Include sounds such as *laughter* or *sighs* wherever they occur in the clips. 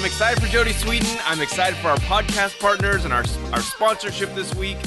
I'm excited for Jodie Sweetin. I'm excited for our podcast partners and our, our sponsorship this week.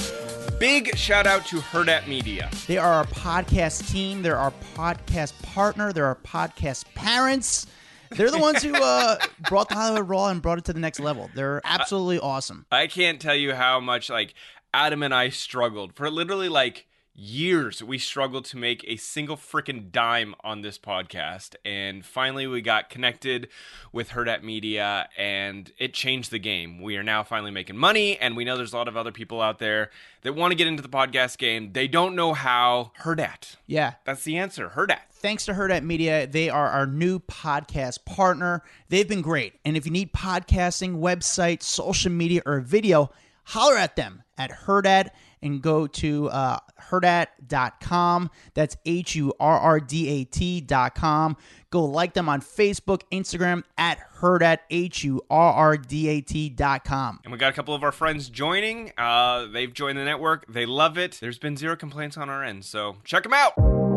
Big shout out to Hurrdat Media. They are our podcast team. They're our podcast partner. They're our podcast parents. They're the ones who *laughs* uh, brought the Hollywood Raw and brought it to the next level. They're absolutely awesome. I can't tell you how much like Adam and I struggled for literally like years we struggled to make a single freaking dime on this podcast and finally we got connected with Hurrdat Media and it changed the game. We are now finally making money and we know there's a lot of other people out there that want to get into the podcast game. They don't know how. Hurrdat. Yeah. That's the answer. Hurrdat. Thanks to Hurrdat Media, they are our new podcast partner. They've been great. And if you need podcasting, website, social media, or video, holler at them at Hurrdat and go to uh, hurrdat.com. That's H U R R D A T.com. Go like them on Facebook, Instagram at Hurrdat, H U R R D A T.com. And we got a couple of our friends joining. Uh, they've joined the network. They love it. There's been zero complaints on our end. So check them out.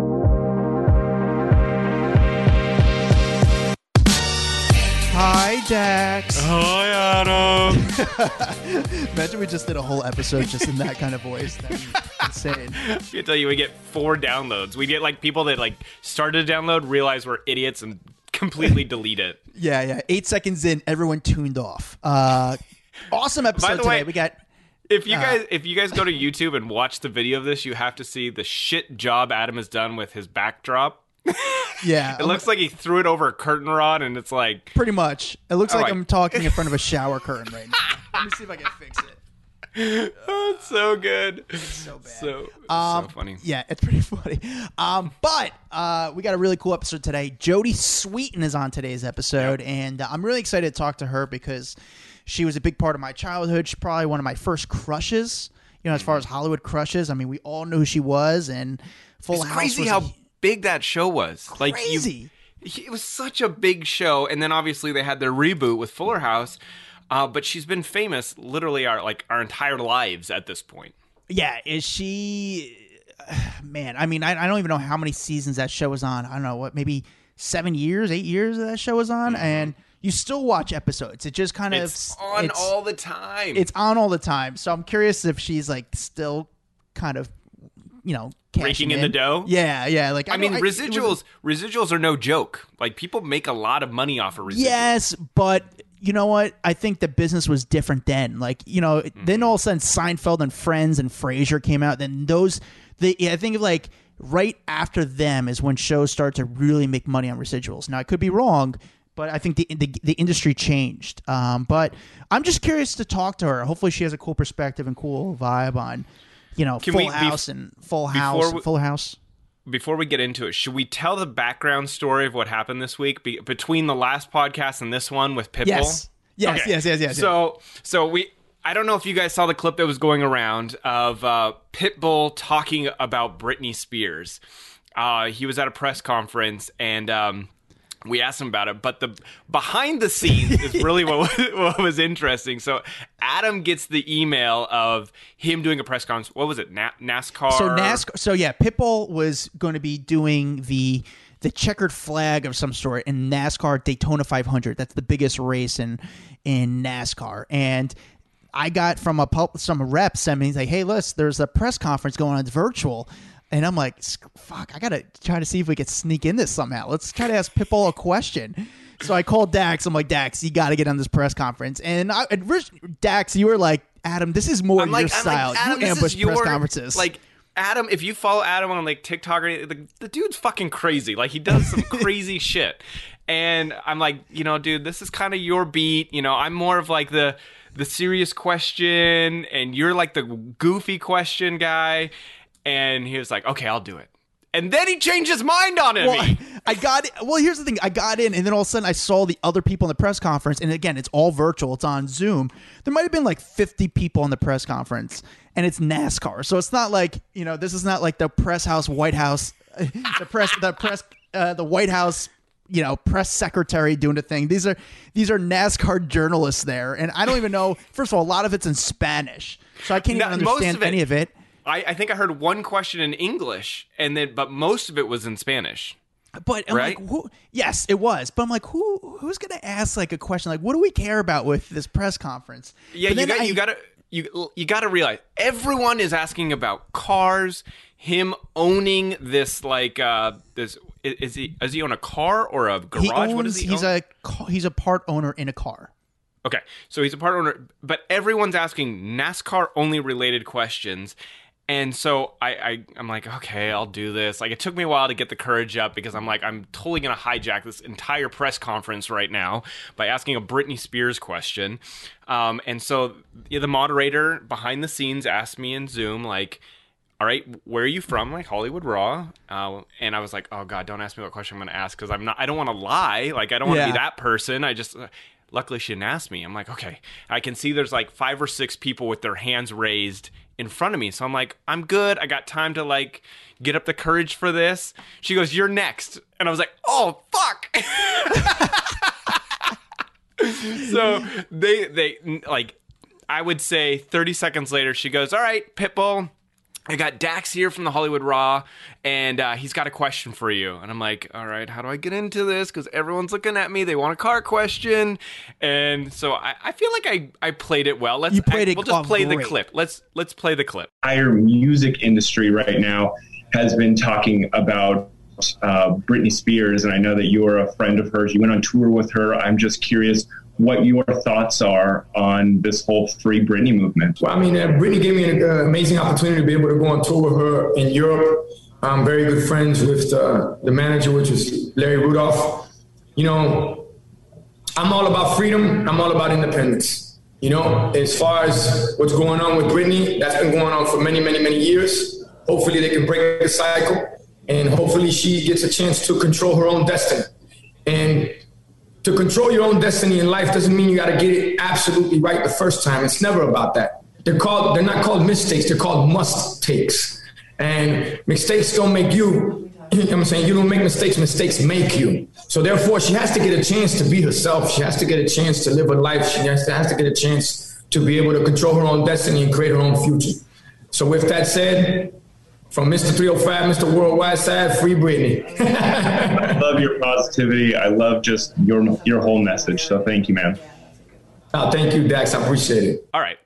Hi, Dax. Hi, Adam. *laughs* Imagine we just did a whole episode just in that kind of voice. That'd be insane. *laughs* I can tell you, we get four downloads. We get like people that like started to download, realize we're idiots, and completely *laughs* delete it. Yeah, yeah. Eight seconds in, everyone tuned off. Uh, awesome episode By the today. way- we got If you guys if you guys go to YouTube and watch the video of this, you have to see the shit job Adam has done with his backdrop. Yeah. It looks like he threw it over a curtain rod, and it's like pretty much. It looks like right. I'm talking in front of a *laughs* shower curtain right now. Let me see if I can fix it. oh, it's so good, So bad. so Um, so funny. Yeah, it's pretty *laughs* funny. Um, but uh, we got a really cool episode today. Jodie Sweetin is on today's episode, and uh, I'm really excited to talk to her because she was a big part of my childhood. She's probably one of my first crushes. You know, as far as Hollywood crushes, I mean, we all knew who she was, and Full It's House crazy how big that show was. Like you, Crazy. it was such a big show, and then obviously they had their reboot with Fuller House. Uh, but she's been famous literally our like our entire lives at this point. Yeah, is she? *sighs* Man, I mean, I, I don't even know how many seasons that show was on. I don't know what, maybe seven years, eight years that show was on, and you still watch episodes. It just kind of Mm-hmm. It's on it's- all the time. It's on all the time. So I'm curious if she's like still kind of, you know, Raking in the dough? Yeah, yeah. Like I mean, know it was- residuals residuals are no joke. Like people make a lot of money off of residuals. Yes, but you know what? I think the business was different then. Like, you know, then all of a sudden Seinfeld and Friends and Frasier came out. Then those, the yeah, I think of like right after them is when shows start to really make money on residuals. Now I could be wrong, but I think the the, the industry changed. Um, but I'm just curious to talk to her. Hopefully, she has a cool perspective and cool vibe on, you know, Can Full we- bef- House and Full House, we- and Full House. Before we get into it, should we tell the background story of what happened this week be- between the last podcast and this one with Pitbull? Yes. Yes, Okay. yes, yes, yes. So, so we. I don't know if you guys saw the clip that was going around of uh, Pitbull talking about Britney Spears. Uh, he was at a press conference and um, we asked him about it. But the behind the scenes is really what was, *laughs* what was interesting. So Adam gets the email of him doing a press conference. What was it? Na- NASCAR. So NASCAR. So yeah, Pitbull was going to be doing the the checkered flag of some sort in NASCAR Daytona 500. That's the biggest race in in NASCAR. And I got from a pub, some rep sent me like, "Hey, listen, there's a press conference going on. It's virtual." And I'm like, "Fuck, I gotta try to see if we could sneak in this somehow. Let's try to ask Pitbull a question." So I called Dax. I'm like, "Dax, you got to get on this press conference." And I, at first, Dax, you were like, "Adam, this is more I'm your like, style. like, Adam, you ambush your, press conferences." Like Adam, if you follow Adam on like TikTok or anything, the, the dude's fucking crazy. Like he does some *laughs* crazy shit. And I'm like, you know, dude, this is kind of your beat. You know, I'm more of like the the serious question, and you're like the goofy question guy. And he was like, okay, I'll do it. and then he changed his mind on it. Well, *laughs* I, got it. Well, here's the thing. I got in, and then all of a sudden, I saw the other people in the press conference. And again, it's all virtual. It's on Zoom. There might have been like 50 people in the press conference, and it's NASCAR. So it's not like you know, this is not like the press house, White House, *laughs* the press, the press, uh, the White House. You know, press secretary doing a thing. These are these are NASCAR journalists there, and I don't even know. First of all, a lot of it's in Spanish, so I can't No, even most understand of it- any of it. I, I think I heard one question in English, and then but most of it was in Spanish. But I'm Right? like, who? Yes, it was. But I'm like, who? Who's gonna ask like a question like, what do we care about with this press conference? Yeah, But you got I- you got to you you got to realize everyone is asking about cars. Him owning this like uh this is, is he is he own a car or a garage? He owns, what is he? he's own? a he's a part owner in a car. Okay, so he's a part owner, but everyone's asking NASCAR only related questions. And so I, I, I'm like, okay, I'll do this. Like, it took me a while to get the courage up because I'm like, I'm totally going to hijack this entire press conference right now by asking a Britney Spears question. Um, and so yeah, the moderator behind the scenes asked me in Zoom, like, all right, where are you from? Like Hollywood Raw. Uh, and I was like, oh God, don't ask me what question I'm going to ask because I'm not, I don't want to lie. Like, I don't want to Yeah. be that person. I just, luckily she didn't ask me. I'm like, okay. I can see there's like five or six people with their hands raised in front of me. So I'm like, I'm good. I got time to like get up the courage for this. She goes, you're next. And I was like, oh, fuck. *laughs* so they, they, like, I would say 30 seconds later, she goes, all right, Pitbull. I got Dax here from the Hollywood Raw, and uh, he's got a question for you. And I'm like, all right, how do I get into this? Because everyone's looking at me. They want a car question, and so I, I feel like I, I played it well. Let's You played I- it We'll just off play the clip. Let's let's play the clip. entire music industry right now has been talking about uh, Britney Spears, and I know that you are a friend of hers. You went on tour with her. I'm just curious what your thoughts are on this whole Free Britney movement. Well, I mean, uh, Britney gave me an uh, amazing opportunity to be able to go on tour with her in Europe. I'm very good friends with uh, the manager, which is Larry Rudolph. You know, I'm all about freedom. I'm all about independence. You know, as far as what's going on with Britney, that's been going on for many, many, many years. Hopefully, they can break the cycle, and hopefully, she gets a chance to control her own destiny. And to control your own destiny in life doesn't mean you got to get it absolutely right the first time. It's never about that. They're called they're not called mistakes, they're called must takes. And mistakes don't make you *clears throat* I'm saying you don't make mistakes, mistakes make you. So therefore she has to get a chance to be herself. She has to get a chance to live her life. She has to, has to get a chance to be able to control her own destiny and create her own future. So with that said, from Mr. 305, Mr. Worldwide Side, free Britney. I *laughs* love your positivity. I love just your your whole message. So thank you, man. oh, thank you, Dax. I appreciate it. All right.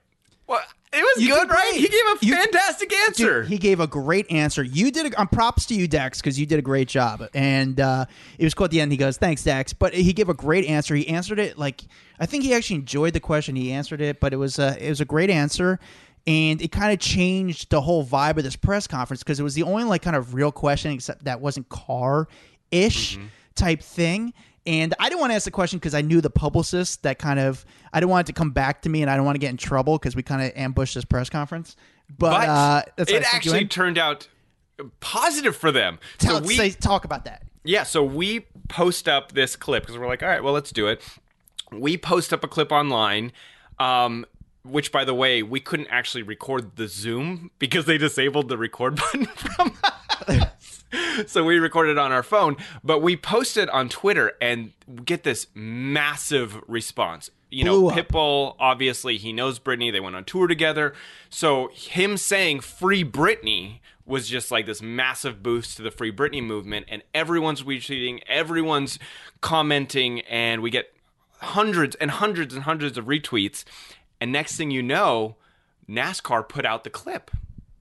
Well, it was You good, did right? He gave a You- fantastic answer. Dude, he gave a great answer. You did. A, um, props to you, Dax, because you did a great job. And uh, it was cool at the end. He goes, "Thanks, Dax." But he gave a great answer. He answered it like I think he actually enjoyed the question. He answered it, but it was uh, it was a great answer, and it kind of changed the whole vibe of this press conference because it was the only like kind of real question, except that wasn't car ish type thing. And I didn't want to ask the question because I knew the publicist that kind of I didn't want it to come back to me, and I don't want to get in trouble because we kind of ambushed this press conference. But, but uh, that's why I it actually turned out positive for them. Tell, so we say, talk about that. Yeah, so we post up this clip because we're like, all right, well, let's do it. We post up a clip online, um, which, by the way, we couldn't actually record the Zoom because they disabled the record *laughs* button from us. so we recorded on our phone, but we posted on Twitter and get this massive response. You know, Blew up. Pitbull, obviously, he knows Britney. They went on tour together. So him saying free Britney was just like this massive boost to the free Britney movement. And everyone's retweeting, everyone's commenting, and we get hundreds and hundreds and hundreds of retweets. And next thing you know, NASCAR put out the clip.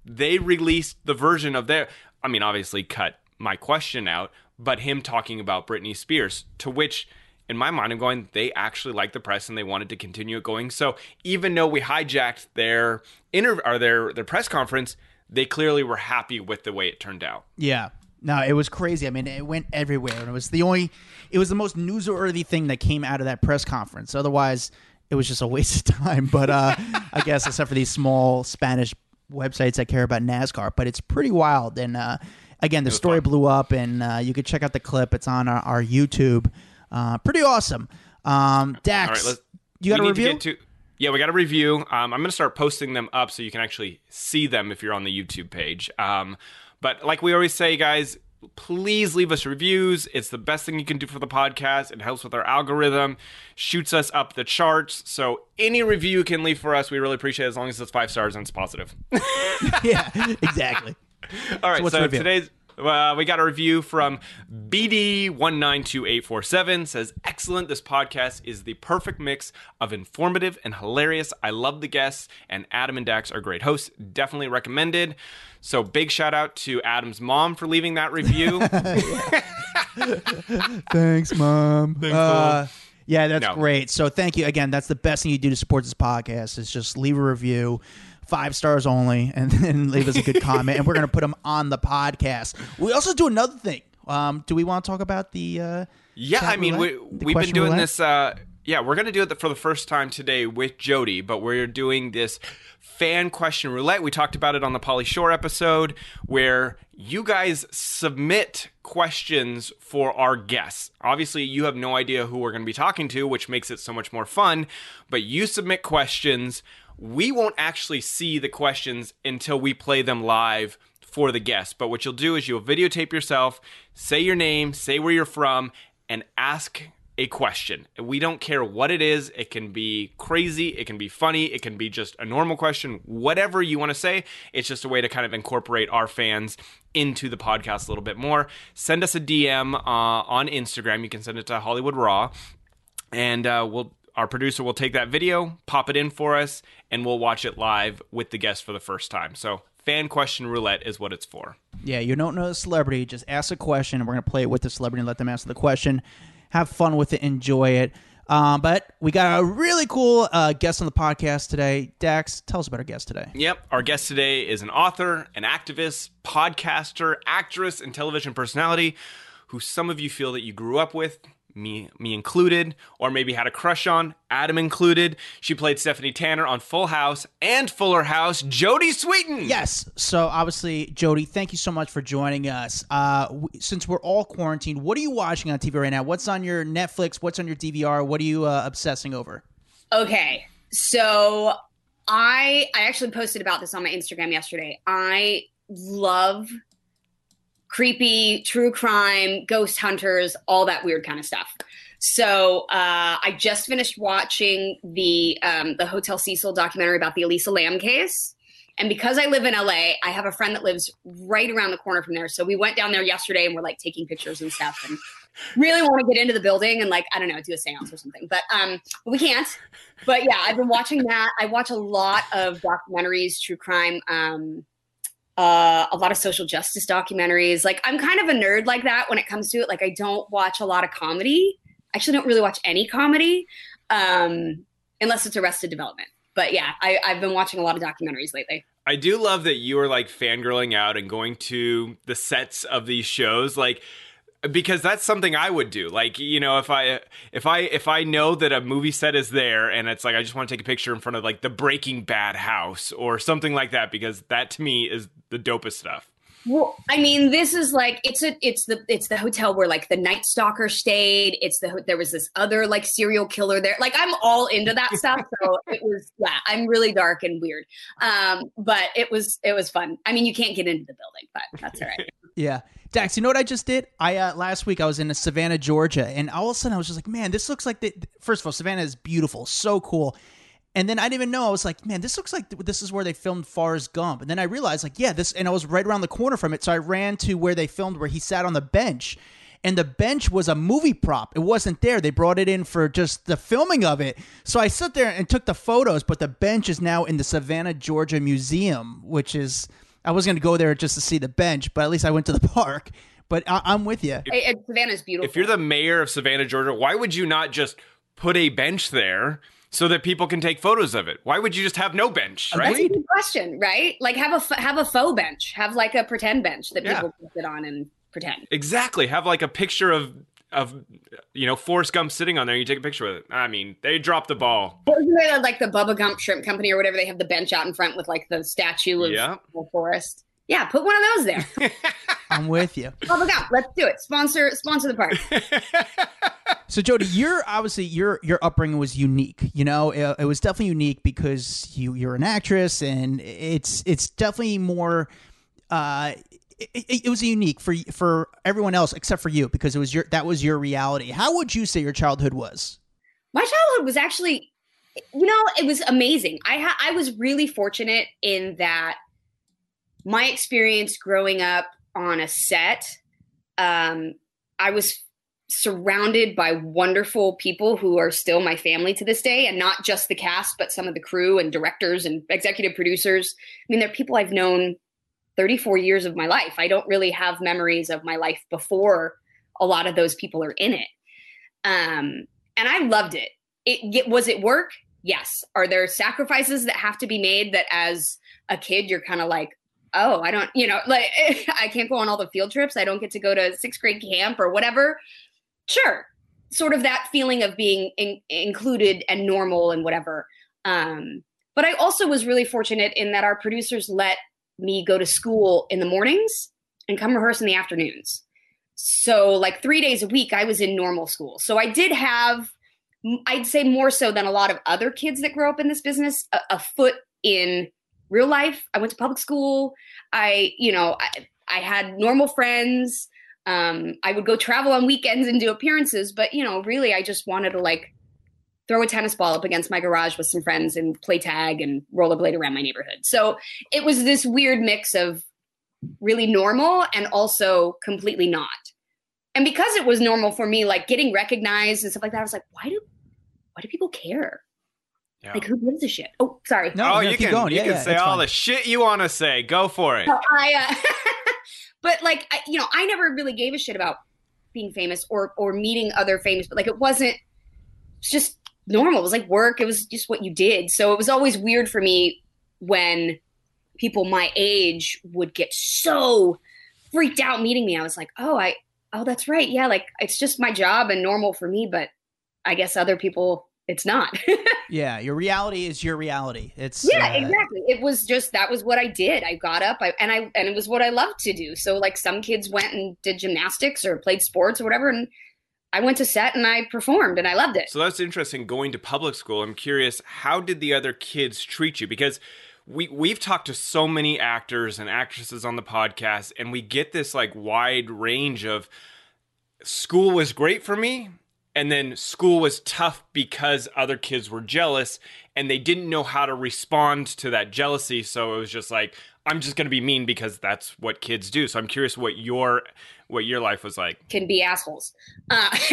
They released the version of their, I mean, obviously cut my question out, but him talking about Britney Spears, to which in my mind, I'm going, they actually like the press and they wanted to continue it going. So even though we hijacked their inter or their their press conference, they clearly were happy with the way it turned out. Yeah. No, it was crazy. I mean, it went everywhere, and it was the only, it was the most newsworthy thing that came out of that press conference. Otherwise, it was just a waste of *laughs* time. But uh, I guess except for these small Spanish websites that care about NASCAR, but it's pretty wild. And uh, again, the story fun. blew up, and uh, you could check out the clip. It's on our, our YouTube. Uh, pretty awesome. Um, Dax, right, you got a review? To to, yeah, we got a review. Um, I'm going to start posting them up so you can actually see them if you're on the YouTube page. Um, but like we always say, guys, please leave us reviews. It's the best thing you can do for the podcast. It helps with our algorithm, shoots us up the charts. So any review you can leave for us, we really appreciate it as long as it's five stars and it's positive. *laughs* yeah, exactly. All right, what's so, review? today's uh, we got a review from BD192847 says excellent this podcast is the perfect mix of informative and hilarious. I love the guests and Adam and Dax are great hosts. Definitely recommended. So big shout out to Adam's mom for leaving that review. *laughs* Thanks, mom. Thanks, Uh, yeah, that's No. great. So thank you again. That's the best thing you do to support this podcast is just leave a review, five stars only, and *laughs* then leave us a good comment, and we're gonna put them on the podcast. We also do another thing. Um, do we want to talk about the? Uh, Yeah, I mean, roulette? we we've been doing roulette? this. Uh, yeah, we're going to do it for the first time today with Jodie, but we're doing this fan question roulette. We talked about it on the Pauly Shore episode where you guys submit questions for our guests. Obviously, you have no idea who we're going to be talking to, which makes it so much more fun, but you submit questions. We won't actually see the questions until we play them live for the guest. But what you'll do is you'll videotape yourself, say your name, say where you're from, and ask a question. We don't care what it is. It can be crazy, it can be funny, it can be just a normal question, whatever you want to say. It's just a way to kind of incorporate our fans into the podcast a little bit more. Send us a DM uh, on Instagram. You can send it to Hollywood Raw, and uh, we'll. Our producer will take that video, pop it in for us, and we'll watch it live with the guest for the first time. So, fan question roulette is what it's for. Yeah, you don't know the celebrity. Just ask a question, and we're gonna play it with the celebrity and let them answer the question. Have fun with it, enjoy it. Um, but we got a really cool uh, guest on the podcast today. Dax, tell us about our guest today. Yep. Our guest today is an author, an activist, podcaster, actress, and television personality who some of you feel that you grew up with, me me included, or maybe had a crush on, Adam included. She played Stephanie Tanner on Full House and Fuller House, Jodie Sweetin Yes. So obviously, Jodie, thank you so much for joining us. Uh, w- since we're all quarantined, what are you watching on TV right now? What's on your Netflix? What's on your DVR? What are you uh, obsessing over? Okay. So I I actually posted about this on my Instagram yesterday. I love creepy true crime, ghost hunters, all that weird kind of stuff. So uh, I just finished watching the um, the Hotel Cecil documentary about the Elisa Lam case. And because I live in LA, I have a friend that lives right around the corner from there. So we went down there yesterday and we're like taking pictures and stuff and really want to get into the building and like, I don't know, do a seance or something. But um we can't. But yeah, I've been watching that. I watch a lot of documentaries, true crime, um uh, a lot of social justice documentaries. Like I'm kind of a nerd like that when it comes to it. Like I don't watch a lot of comedy. I actually don't really watch any comedy, um, unless it's Arrested Development. But yeah, I, I've been watching a lot of documentaries lately. I do love that you are like fangirling out and going to the sets of these shows. Like, because that's something I would do. Like, you know, if I if I if I know that a movie set is there and it's like I just want to take a picture in front of like the Breaking Bad house or something like that because that to me is the dopest stuff. Well, I mean, this is like it's a it's the it's the hotel where like the Night Stalker stayed. It's the there was this other like serial killer there. Like I'm all into that stuff. So *laughs* it was yeah, I'm really dark and weird. Um, but it was it was fun. I mean, you can't get into the building, but that's all right. Yeah. Dax, you know what I just did? I uh, last week I was in Savannah, Georgia, and all of a sudden I was just like, man, this looks like the first of all, Savannah is beautiful, so cool. And then I didn't even know. I was like, man, this looks like this is where they filmed Forrest Gump. And then I realized, like, yeah, this, and I was right around the corner from it. So I ran to where they filmed, where he sat on the bench. And the bench was a movie prop. It wasn't there. They brought it in for just the filming of it. So I sat there and took the photos, but the bench is now in the Savannah, Georgia Museum, which is, I was going to go there just to see the bench, but at least I went to the *laughs* park. But I, I'm with you. Hey, and Savannah's beautiful. If you're the mayor of Savannah, Georgia, why would you not just put a bench there so that people can take photos of it? Why would you just have no bench, right? That's a good question, right? Like have a f- have a faux bench, have like a pretend bench that Yeah. people can sit on and pretend. Exactly. Have like a picture of of you know Forrest Gump sitting on there. You take a picture with it. I mean, they dropped the ball. Well, Isn't there like the Bubba Gump Shrimp Company or whatever? They have the bench out in front with like the statue of Yeah. the forest. Yeah, put one of those there. *laughs* I'm with you. Bubble gum. Let's do it. Sponsor sponsor the party. *laughs* So Jodie, you're obviously your your upbringing was unique. You know, it, it, was definitely unique because you you're an actress, and it's it's definitely more. Uh, it, it, was unique for for everyone else except for you because it was your that was your reality. How would you say your childhood was? My childhood was actually, you know, it was amazing. I ha- I was really fortunate in that my experience growing up on a set. Um, I was surrounded by wonderful people who are still my family to this day and not just the cast but some of the crew and directors and executive producers i mean they're people i've known 34 years of my life. I don't really have memories of my life before a lot of those people are in it. Um, and i loved it. It was it work? Yes. Are there sacrifices that have to be made that as a kid you're kind of like oh i don't you know *laughs* like i can't go on all the field trips. I don't get to go to sixth grade camp or whatever. Sure. Sort of that feeling of being in, included and normal and whatever. Um, but i also was really fortunate in that our producers let me go to school in the mornings and come rehearse in the afternoons. So like three days a week i was in normal school. So i did have i'd say more so than a lot of other kids that grow up in this business a, a foot in real life. I went to public school. I you know I, I had normal friends. Um, I would go travel on weekends and do appearances, but you know, really, I just wanted to like throw a tennis ball up against my garage with some friends and play tag and rollerblade around my neighborhood. So it was this weird mix of really normal and also completely not. And because it was normal for me, like getting recognized and stuff like that, I was like, why do why do people care? Yeah. Like who gives a shit? Oh, sorry. No, oh, you can going. you yeah, can yeah, say all fine. the shit you want to say. Go for it. So I, uh, *laughs* But like, I, you know, I never really gave a shit about being famous or or meeting other famous. But like, it wasn't. It's just normal. It was like work. It was just what you did. So it was always weird for me when people my age would get so freaked out meeting me. I was like, oh, I, oh, that's right. Yeah, like it's just my job and normal for me. But I guess other people it's not. *laughs* yeah, your reality is your reality. It's yeah, uh, exactly. It was just that was what I did. I got up, I, and I and it was what I loved to do. So like some kids went and did gymnastics or played sports or whatever, and I went to set and I performed and I loved it. So that's interesting. Going to public school, I'm curious, how did the other kids treat you? Because we we've talked to so many actors and actresses on the podcast, and we get this like wide range of school was great for me and then school was tough because other kids were jealous and they didn't know how to respond to that jealousy so it was just like i'm just going to be mean because that's what kids do so i'm curious what your what your life was like can be assholes uh, *laughs*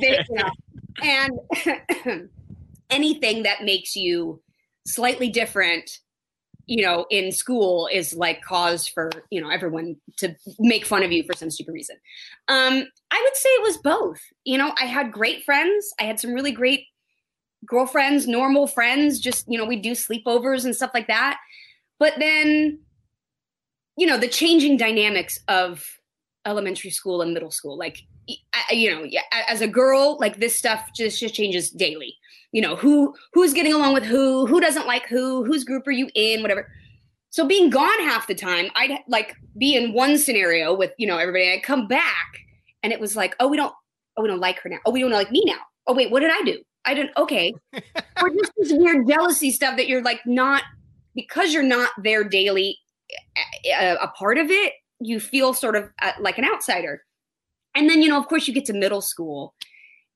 they, know, and *clears throat* anything that makes you slightly different you know, in school is like cause for, you know, everyone to make fun of you for some stupid reason. Um, I would say it was both. You know, I had great friends. I had some really great girlfriends, normal friends, just, you know, we do sleepovers and stuff like that. But then, you know, the changing dynamics of elementary school and middle school, like, you know, as a girl, like this stuff just, just changes daily. You know who who's getting along with who who doesn't like who whose group are you in whatever. So being gone half the time i'd like be in one scenario with you know everybody i'd come back and it was like oh we don't oh we don't like her now. Oh we don't like me now. Oh wait what did i do? I didn't okay. *laughs* Or just this weird jealousy stuff that you're like not because you're not there daily a, a part of it you feel sort of uh, like an outsider and then you know of course you get to middle school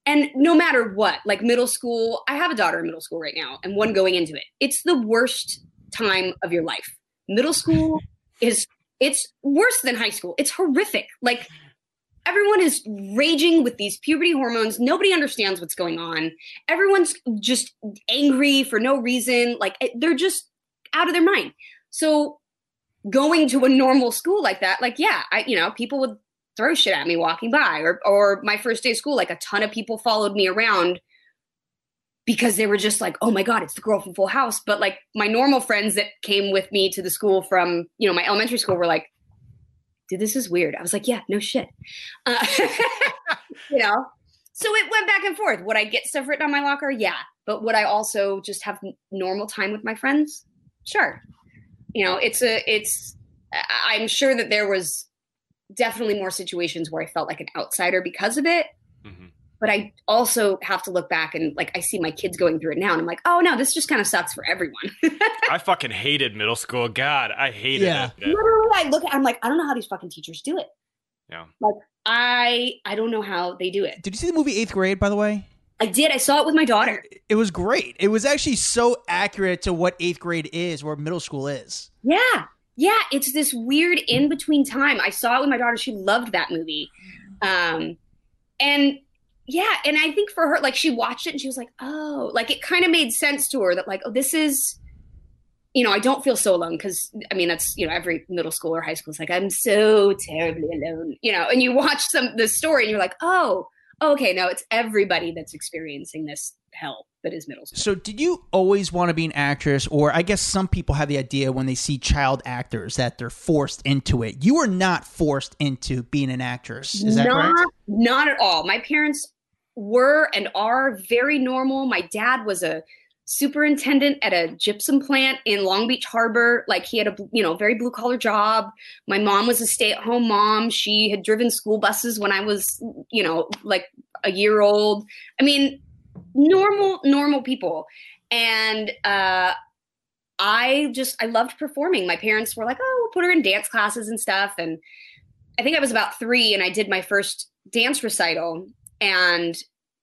and no matter what, like middle school, I have a daughter in middle school right now and one going into it. It's the worst time of your life. Middle school *laughs* is it's worse than high school. It's horrific. Like everyone is raging with these puberty hormones. Nobody understands what's going on. Everyone's just angry for no reason. Like they're just out of their mind. So going to a normal school like that, like yeah, I you know, people would throw shit at me walking by or or my first day of school like a ton of people followed me around because they were just like oh my god it's the girl from full house. But like my normal friends that came with me to the school from you know my elementary school were like dude this is weird. I was like yeah no shit. Uh, *laughs* you know? So it went back and forth. Would i get stuff written on my locker? Yeah. But would i also just have normal time with my friends? Sure you know it's a it's I- I'm sure that there was definitely more situations where I felt like an outsider because of it. Mhm. But I also have to look back and like I see my kids going through it now, and I'm like, oh no, this just kind of sucks for everyone. *laughs* I fucking hated middle school. God, I hated Yeah. it. Literally, I look at, I'm like, I don't know how these fucking teachers do it. Yeah. Like I, I don't know how they do it. Did you see the movie Eighth Grade? By the way, I did. I saw it with my daughter. it was great. It was actually so accurate to what eighth grade is, where middle school is. Yeah. Yeah. It's this weird in between time. I saw it with my daughter. She loved that movie. Um, and yeah. And I think for her, like, she watched it and she was like, oh, like it kind of made sense to her that, like, oh, this is, you know, I don't feel so alone because I mean, that's, you know, every middle school or high school is like, I'm so terribly alone, you know, and you watch some, the story and you're like, oh, okay, no, it's everybody that's experiencing this hell that is middle school. So, did you always want to be an actress, or I guess some people have the idea when they see child actors that they're forced into it? You were not forced into being an actress. Is that not, correct? Not at all. My parents were and are very normal. My dad was a superintendent at a gypsum plant in Long Beach Harbor. Like he had a you know very blue collar job. My mom was a stay at home mom. She had driven school buses when I was you know like a year old. I mean, normal normal people. And uh, I just I loved performing. My parents were like, "Oh, we'll put her in dance classes and stuff." And I think I was about three, and I did my first dance recital. And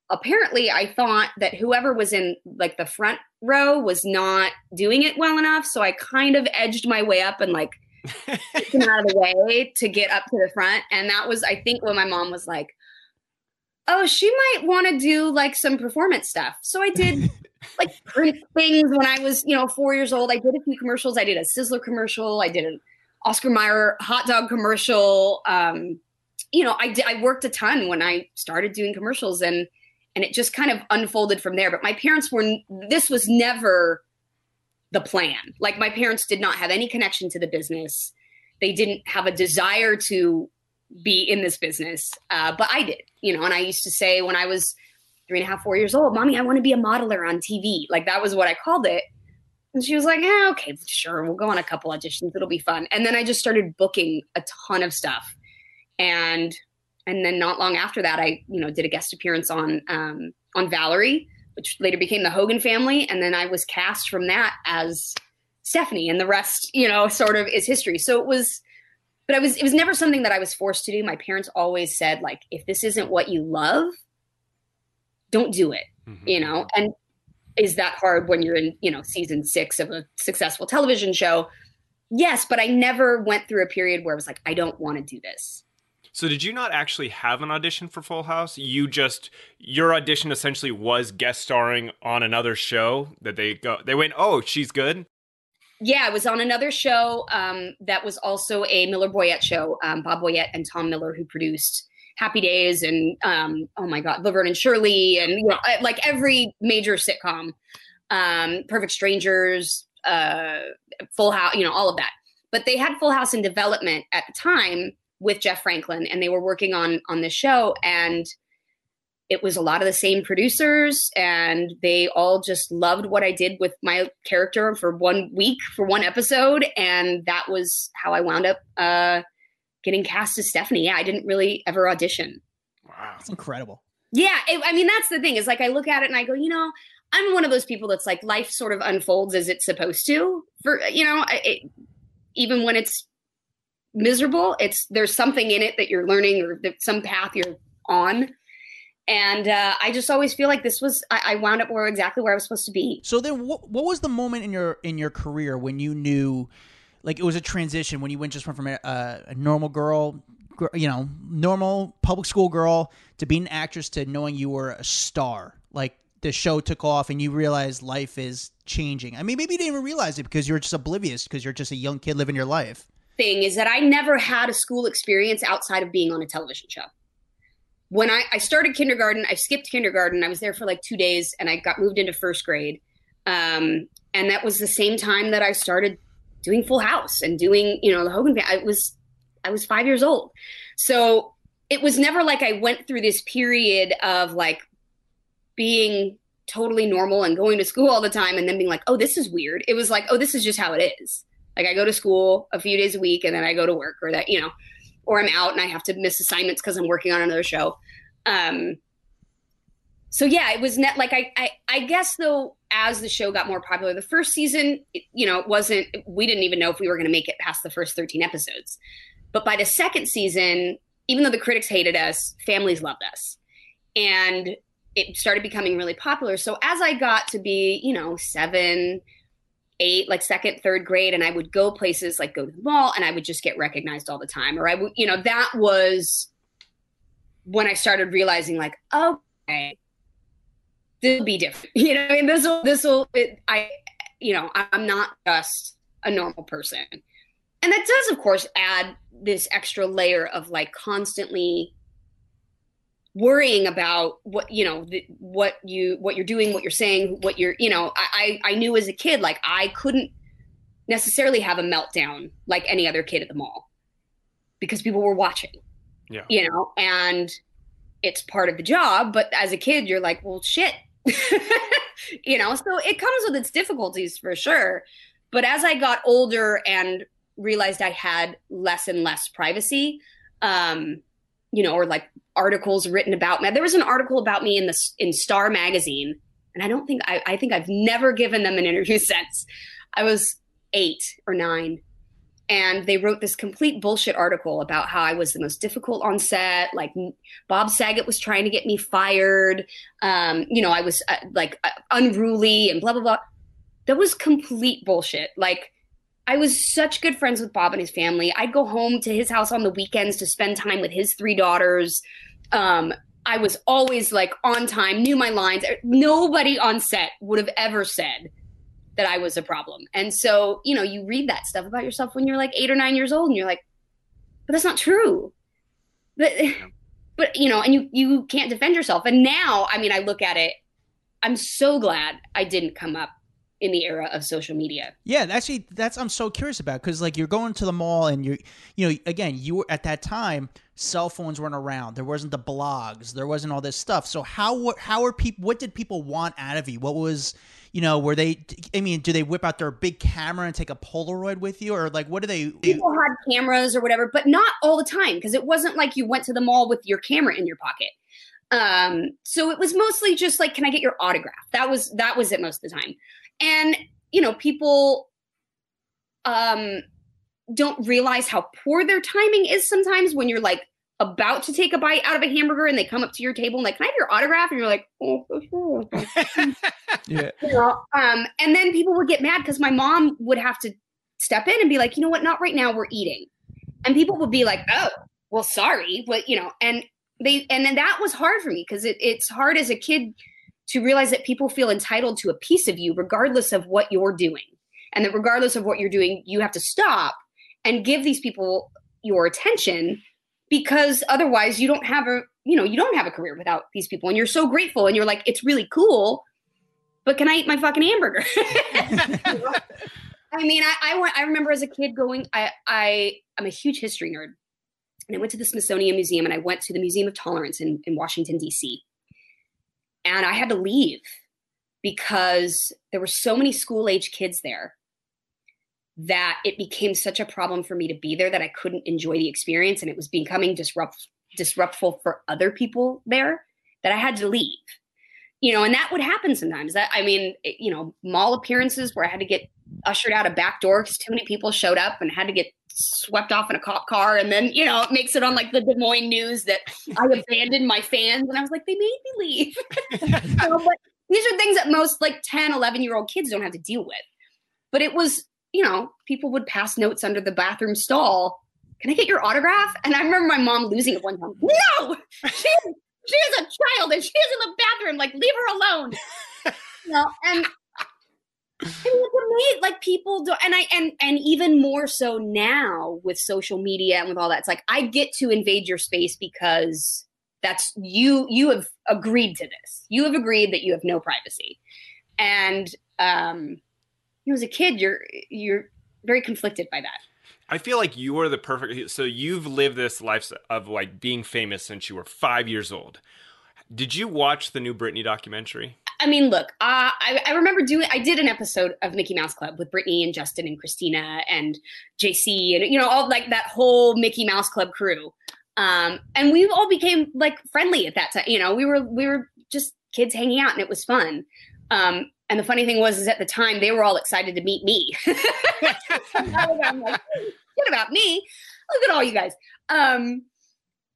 apparently, I thought that whoever was in like the front row was not doing it well enough. So I kind of edged my way up and like him out of the *laughs* way to get up to the front. And that was, I think, when my mom was like, "Oh, she might want to do like some performance stuff." So I did *laughs* like print things when I was, you know, four years old. I did a few commercials. I did a Sizzler commercial. I did an Oscar Mayer hot dog commercial. Um, you know, I did, I worked a ton when I started doing commercials, and and it just kind of unfolded from there. But my parents were. This was never the plan. Like my parents did not have any connection to the business. They didn't have a desire to be in this business, uh, but I did. You know, and I used to say when I was three and a half, four years old, mommy, I want to be a modeler on TV. Like that was what I called it. And she was like, eh, okay, sure. We'll go on a couple auditions. It'll be fun. And then I just started booking a ton of stuff. And, and then not long after that, I, you know, did a guest appearance on, um, on Valerie, which later became the Hogan family. And then I was cast from that as Stephanie and the rest, you know, sort of is history. So it was, but I was, it was never something that I was forced to do. My parents always said like, if this isn't what you love, don't do it Mhm. you know and is that hard when you're in you know season six of a successful television show yes but i never went through a period where i was like i don't want to do this So did you not actually have an audition for Full House? You just your audition essentially was guest starring on another show that they go they went, "Oh, she's good." yeah i was on another show um, that was also a miller boyett show um, bob boyett and tom miller who produced happy days and um, oh my god laverne and shirley and you know like every major sitcom um, perfect strangers uh, full house you know all of that but they had full house in development at the time with jeff franklin and they were working on on this show and it was a lot of the same producers and they all just loved what I did with my character for one week for one episode and that was how I wound up uh getting cast as Stephanie. Yeah, I didn't really ever audition. Wow. It's incredible. Yeah, it, I mean that's the thing is like I look at it and I go, you know, I'm one of those people that's like life sort of unfolds as it's supposed to. For you know, it, even when it's miserable, it's there's something in it that you're learning or some path you're on. And uh, I just always feel like this was I, I wound up where exactly where I was supposed to be. So then, what, what was the moment in your in your career when you knew, like, it was a transition when you went just went from a, a normal girl, you know, normal public school girl to being an actress to knowing you were a star. Like the show took off and you realized life is changing. I mean, maybe you didn't even realize it because you were just oblivious because you're just a young kid living your life. Thing is that I never had a school experience outside of being on a television show. When I, I started kindergarten, I skipped kindergarten. I was there for like two days and I got moved into first grade. Um, and that was the same time that I started doing Full House and doing, you know, the Hogan. I was, I was five years old. So it was never like I went through this period of like being totally normal and going to school all the time and then being like, oh, this is weird. It was like, oh, this is just how it is. Like I go to school a few days a week and then I go to work or that, you know, or I'm out and I have to miss assignments because I'm working on another show. Um, so yeah, it was net like I, I I guess though as the show got more popular, the first season, it, you know, it wasn't we didn't even know if we were going to make it past the first 13 episodes. But by the second season, even though the critics hated us, families loved us. And it started becoming really popular. So as I got to be, you know, 7, 8, like second, third grade and I would go places like go to the mall and I would just get recognized all the time or I would, you know, that was when I started realizing like, okay, this will be different. *laughs* You know, I mean, this will, this will, it, I, you know, I'm not just a normal person. And that does, of course, add this extra layer of like constantly worrying about what you know the, what you what you're doing what you're saying what you're you know I, I knew as a kid like i couldn't necessarily have a meltdown like any other kid at the mall because people were watching Yeah. you know and it's part of the job but as a kid you're like well shit *laughs* you know so it comes with its difficulties for sure but as i got older and realized i had less and less privacy um you know or like articles written about me there was an article about me in the in star magazine and i don't think i, I think i've never given them an interview *laughs* since i was eight or nine and they wrote this complete bullshit article about how I was the most difficult on set. Like Bob Saget was trying to get me fired. Um, you know, I was uh, like uh, unruly and blah blah blah. That was complete bullshit. Like I was such good friends with Bob and his family. I'd go home to his house on the weekends to spend time with his three daughters. Um, I was always like on time, knew my lines. Nobody on set would have ever said that I was a problem. And so, you know, you read that stuff about yourself when you're like eight or nine years old and you're like, but that's not true. But, *laughs* but, you know, and you, you can't defend yourself. And now, I mean, I look at it, I'm so glad I didn't come up in the era of social media. Yeah, actually, that's I'm so curious about because like you're going to the mall and you're, you know, again, you were at that time cell phones weren't around. There wasn't the blogs. There wasn't all this stuff. So how how are people? What did people want out of you? What was you know, were they? I mean, do they whip out their big camera and take a Polaroid with you, or like what do they? People had cameras or whatever, but not all the time because it wasn't like you went to the mall with your camera in your pocket. Um, so it was mostly just like, can I get your autograph? That was that was it most of the time, and you know, people um don't realize how poor their timing is sometimes when you're like about to take a bite out of a hamburger and they come up to your table and like, can I have your autograph? And you're like, oh, sure. *laughs* yeah. You know, um, and then people would get mad because my mom would have to step in and be like, you know what, not right now, we're eating. And people would be like, oh, well, sorry, but you know, and they, and then that was hard for me because it, it's hard as a kid to realize that people feel entitled to a piece of you regardless of what you're doing. And that regardless of what you're doing, you have to stop and give these people your attention because otherwise you don't have a you know you don't have a career without these people. And you're so grateful and you're like it's really cool but can i eat my fucking hamburger? *laughs* I mean I, I went i remember as a kid going i i i'm a huge history nerd. And i went to the smithsonian museum and i went to the museum of tolerance in, in washington d.c and i had to leave because there were so many school age kids there that it became such a problem for me to be there that I couldn't enjoy the experience and it was becoming disrupt disruptful for other people there that I had to leave. You know, and that would happen sometimes. That I mean, you know, mall appearances where I had to get ushered out a back door because too many people showed up and had to get swept off in a cop car and then you know it makes it on like the Des Moines news that I abandoned my fans and I was like they made me leave. *laughs* know, but these are things that most like 10, 11 year old kids don't have to deal with. But it was you know, people would pass notes under the bathroom stall. Can I get your autograph? And I remember my mom losing it one time. No, she she is a child and she is in the bathroom. Like, leave her alone. *laughs* you know, and I mean, like people do, and I and and even more so now with social media and with all that. It's like I get to invade your space because that's you. You have agreed to this. You have agreed that you have no privacy, and um, you know, as a kid, you're you're very conflicted by that. I feel like you are the perfect. So you've lived this life of like being famous since you were five years old. Did you watch the new Britney documentary? I mean, look, uh, I, I remember doing. I did an episode of Mickey Mouse Club with Britney and Justin and Christina and JC and you know all like that whole Mickey Mouse Club crew. Um, and we all became like friendly at that time. You know, we were we were just kids hanging out, and it was fun. Um, and the funny thing was, is at the time they were all excited to meet me. I'm like, forget about me. Look at all you guys. Um,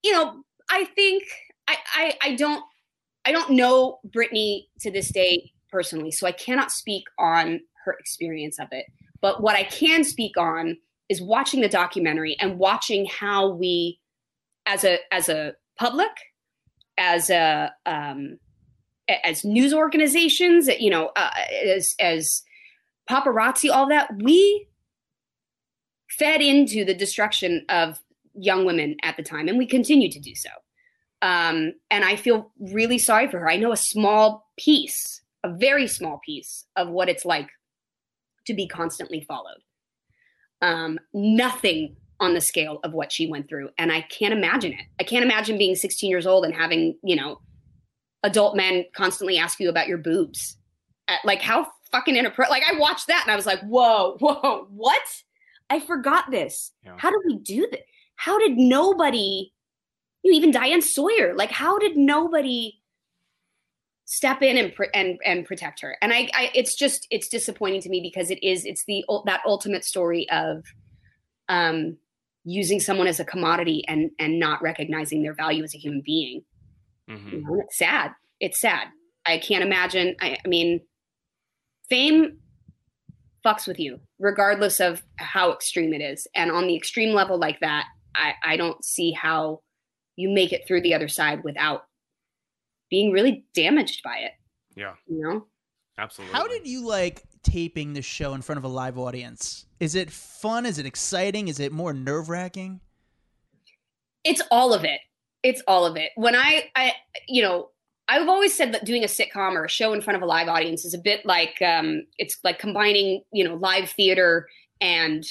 you know, I think I, I I don't I don't know Britney to this day personally, so I cannot speak on her experience of it. But what I can speak on is watching the documentary and watching how we, as a as a public, as a um, as news organizations, you know, uh, as as paparazzi, all that, we fed into the destruction of young women at the time, and we continue to do so. Um, and I feel really sorry for her. I know a small piece, a very small piece of what it's like to be constantly followed. Um, nothing on the scale of what she went through. And I can't imagine it. I can't imagine being 16 years old and having, you know, adult men constantly ask you about your boobs. At, like, how fucking inappropriate. Like, I watched that and I was like, whoa, *laughs* whoa, what? I forgot this. Yeah. How did we do this? How did nobody, you know, even Diane Sawyer, like, how did nobody step in and and and protect her? And I, I, it's just, it's disappointing to me because it is, it's the that ultimate story of, um, using someone as a commodity and and not recognizing their value as a human being. Mm-hmm. You know, it's sad. It's sad. I can't imagine. I, I mean, fame fucks with you, regardless of how extreme it is. And on the extreme level like that, I, I don't see how you make it through the other side without being really damaged by it. Yeah. You know? Absolutely. How did you like taping the show in front of a live audience? Is it fun? Is it exciting? Is it more nerve wracking? It's all of it. It's all of it. When I, I, you know, I've always said that doing a sitcom or a show in front of a live audience is a bit like um, it's like combining, you know, live theater and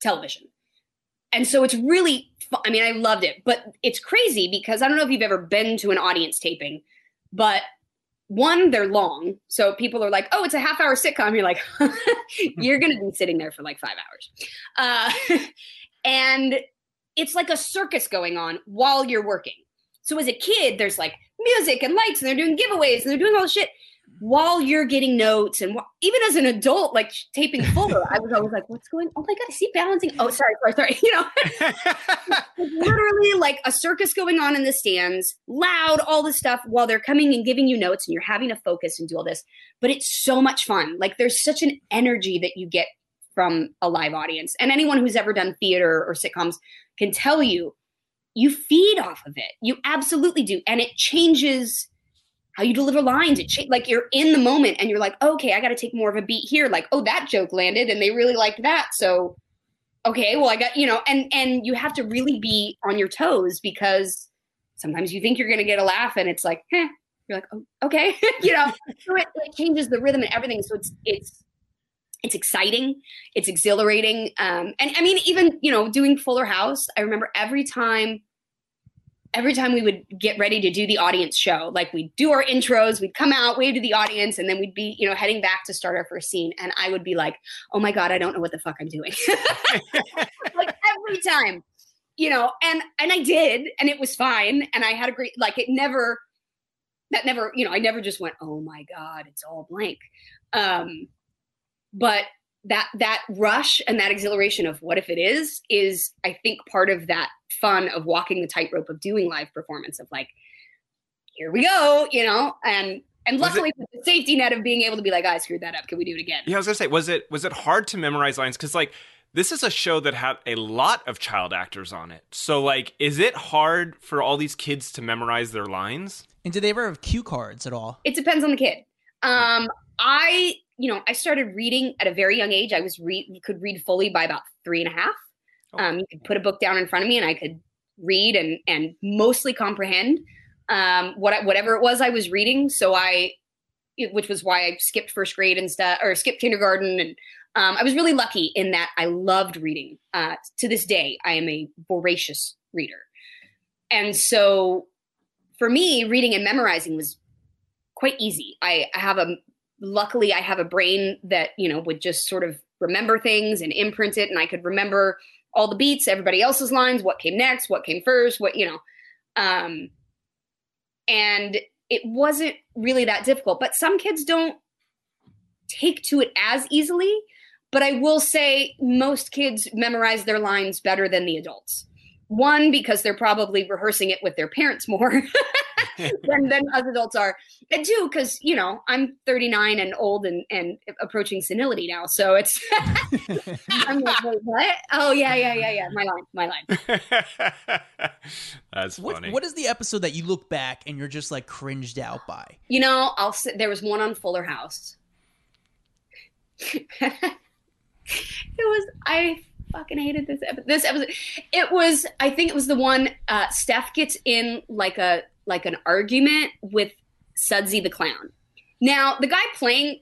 television. And so it's really. I mean, I loved it, but it's crazy because I don't know if you've ever been to an audience taping, but one, they're long. So people are like, oh, it's a half hour sitcom. You're like, *laughs* you're to be sitting there for like five hours. Uh, *laughs* and it's like a circus going on while you're working. So as a kid, there's like music and lights, and they're doing giveaways and they're doing all this shit while you're getting notes. And wh- even as an adult, like taping Fuller, I was always like, "What's going? Oh my god, I see balancing. Oh, sorry, sorry, sorry. *laughs* You know, *laughs* literally like a circus going on in the stands, loud, all this stuff while they're coming and giving you notes, and you're having to focus and do all this. But it's so much fun. Like there's such an energy that you get from a live audience, and anyone who's ever done theater or sitcoms can tell you you feed off of it. You absolutely do. And it changes how you deliver lines. It cha- like you're in the moment and you're like, okay, I got to take more of a beat here. Like, oh, that joke landed and they really liked that. So, okay, well, I got, you know, and, and you have to really be on your toes because sometimes you think you're going to get a laugh and it's like, eh, you're like, oh, okay, *laughs* you know, so it, it changes the rhythm and everything. So it's, it's, it's exciting it's exhilarating um, and i mean even you know doing fuller house i remember every time every time we would get ready to do the audience show like we'd do our intros we'd come out wave to the audience and then we'd be you know heading back to start our first scene. And i would be like oh my god i don't know what the fuck i'm doing. *laughs* Like every time you know and and i did and it was fine and i had a great like it never that never you know i never just went oh my god it's all blank. Um but that that rush and that exhilaration of what if it is is i think part of that fun of walking the tightrope of doing live performance of like here we go you know? And and luckily it, the safety net of being able to be like i screwed that up. Can we do it again? Yeah i was gonna say was it was it hard to memorize lines? Because like this is a show that had a lot of child actors on it. So like is it hard for all these kids to memorize their lines? And do they ever have cue cards at all? It depends on the kid. Um i you know, I started reading at a very young age. I was read could read fully by about three and a half. Oh. Um, you could put a book down in front of me, and I could read and and mostly comprehend um, what whatever it was I was reading. So I, which was why I skipped first grade and stuff, or skipped kindergarten, and um, I was really lucky in that I loved reading. Uh, to this day, I am a voracious reader, and so for me, reading and memorizing was quite easy. I, I have a luckily I have a brain that you know would just sort of remember things and imprint it, and I could remember all the beats, everybody else's lines, what came next, what came first, what you know, um, and it wasn't really that difficult. But some kids don't take to it as easily. But I will say most kids memorize their lines better than the adults. One, because they're probably rehearsing it with their parents more *laughs* *laughs* than, than us adults are. And two, because, you know, I'm 39 and old and, and approaching senility now. So it's, *laughs* I'm like, wait, what? Oh, yeah, yeah, yeah, yeah. My line, my line. *laughs* That's What, funny. what is the episode that you look back and you're just like cringed out by? You know, I'll say there was one on Fuller House. it was I fucking hated this episode. This episode. It was I think it was the one uh, Steph gets in like a like an argument with Sudsy the clown. Now the guy playing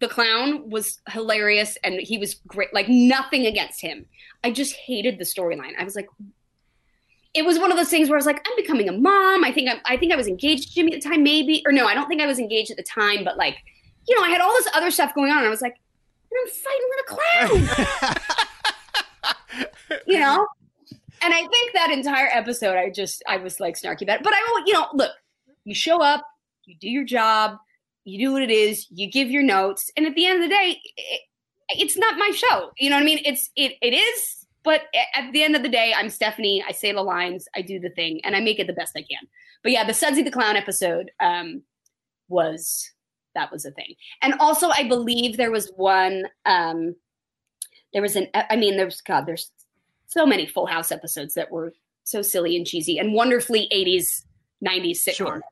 the clown was hilarious and he was great. Like nothing against him. I just hated the storyline. I was like. It was one of those things where I was like, I'm becoming a mom. I think I'm, I think I was engaged to Jimmy at the time, maybe, or no, I don't think I was engaged at the time, but like, you know, I had all this other stuff going on, and I was like, and I'm fighting with a clown, *laughs* you know. And I think that entire episode, I just, I was like snarky about it. But I, you know, look, you show up, you do your job, you do what it is, you give your notes, and at the end of the day, it, it's not my show. You know what I mean? It's it it is, but at the end of the day, I'm Stephanie. I say the lines, I do the thing, and I make it the best I can. But yeah, the Sudsy the Clown episode um, was that was a thing. And also, I believe there was one. Um, there was an. I mean, there's God. There's so many Full House episodes that were so silly and cheesy and wonderfully 80s, 90s sitcom. Sure.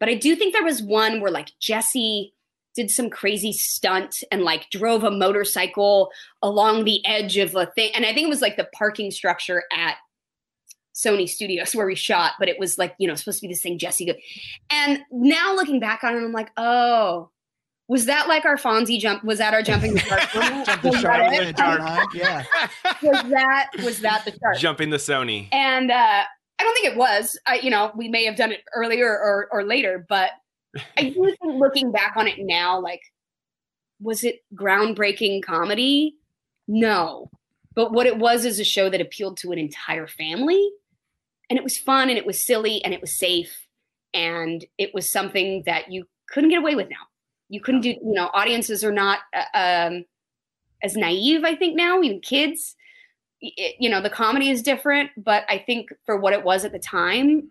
But I do think there was one where like Jesse did some crazy stunt and like drove a motorcycle along the edge of a thing. And I think it was like the parking structure at Sony Studios where we shot, but it was like, you know, supposed to be this thing Jesse did. And now looking back on it, I'm like, oh, was that like our Fonzie jump? Was that our jumping the shark? *laughs* moment? Jump the Was shark, that we're it? gonna. Yeah. was that was that the shark? Jumping the Sony. And uh, I don't think it was. I, you know, we may have done it earlier or, or later, but I *laughs* do think looking back on it now, like, was it groundbreaking comedy? No. But what it was is a show that appealed to an entire family. And it was fun and it was silly and it was safe. And it was something that you couldn't get away with now. You couldn't do, you know, audiences are not uh, um, as naive, I think, now, even kids. It, you know the comedy is different but i think for what it was at the time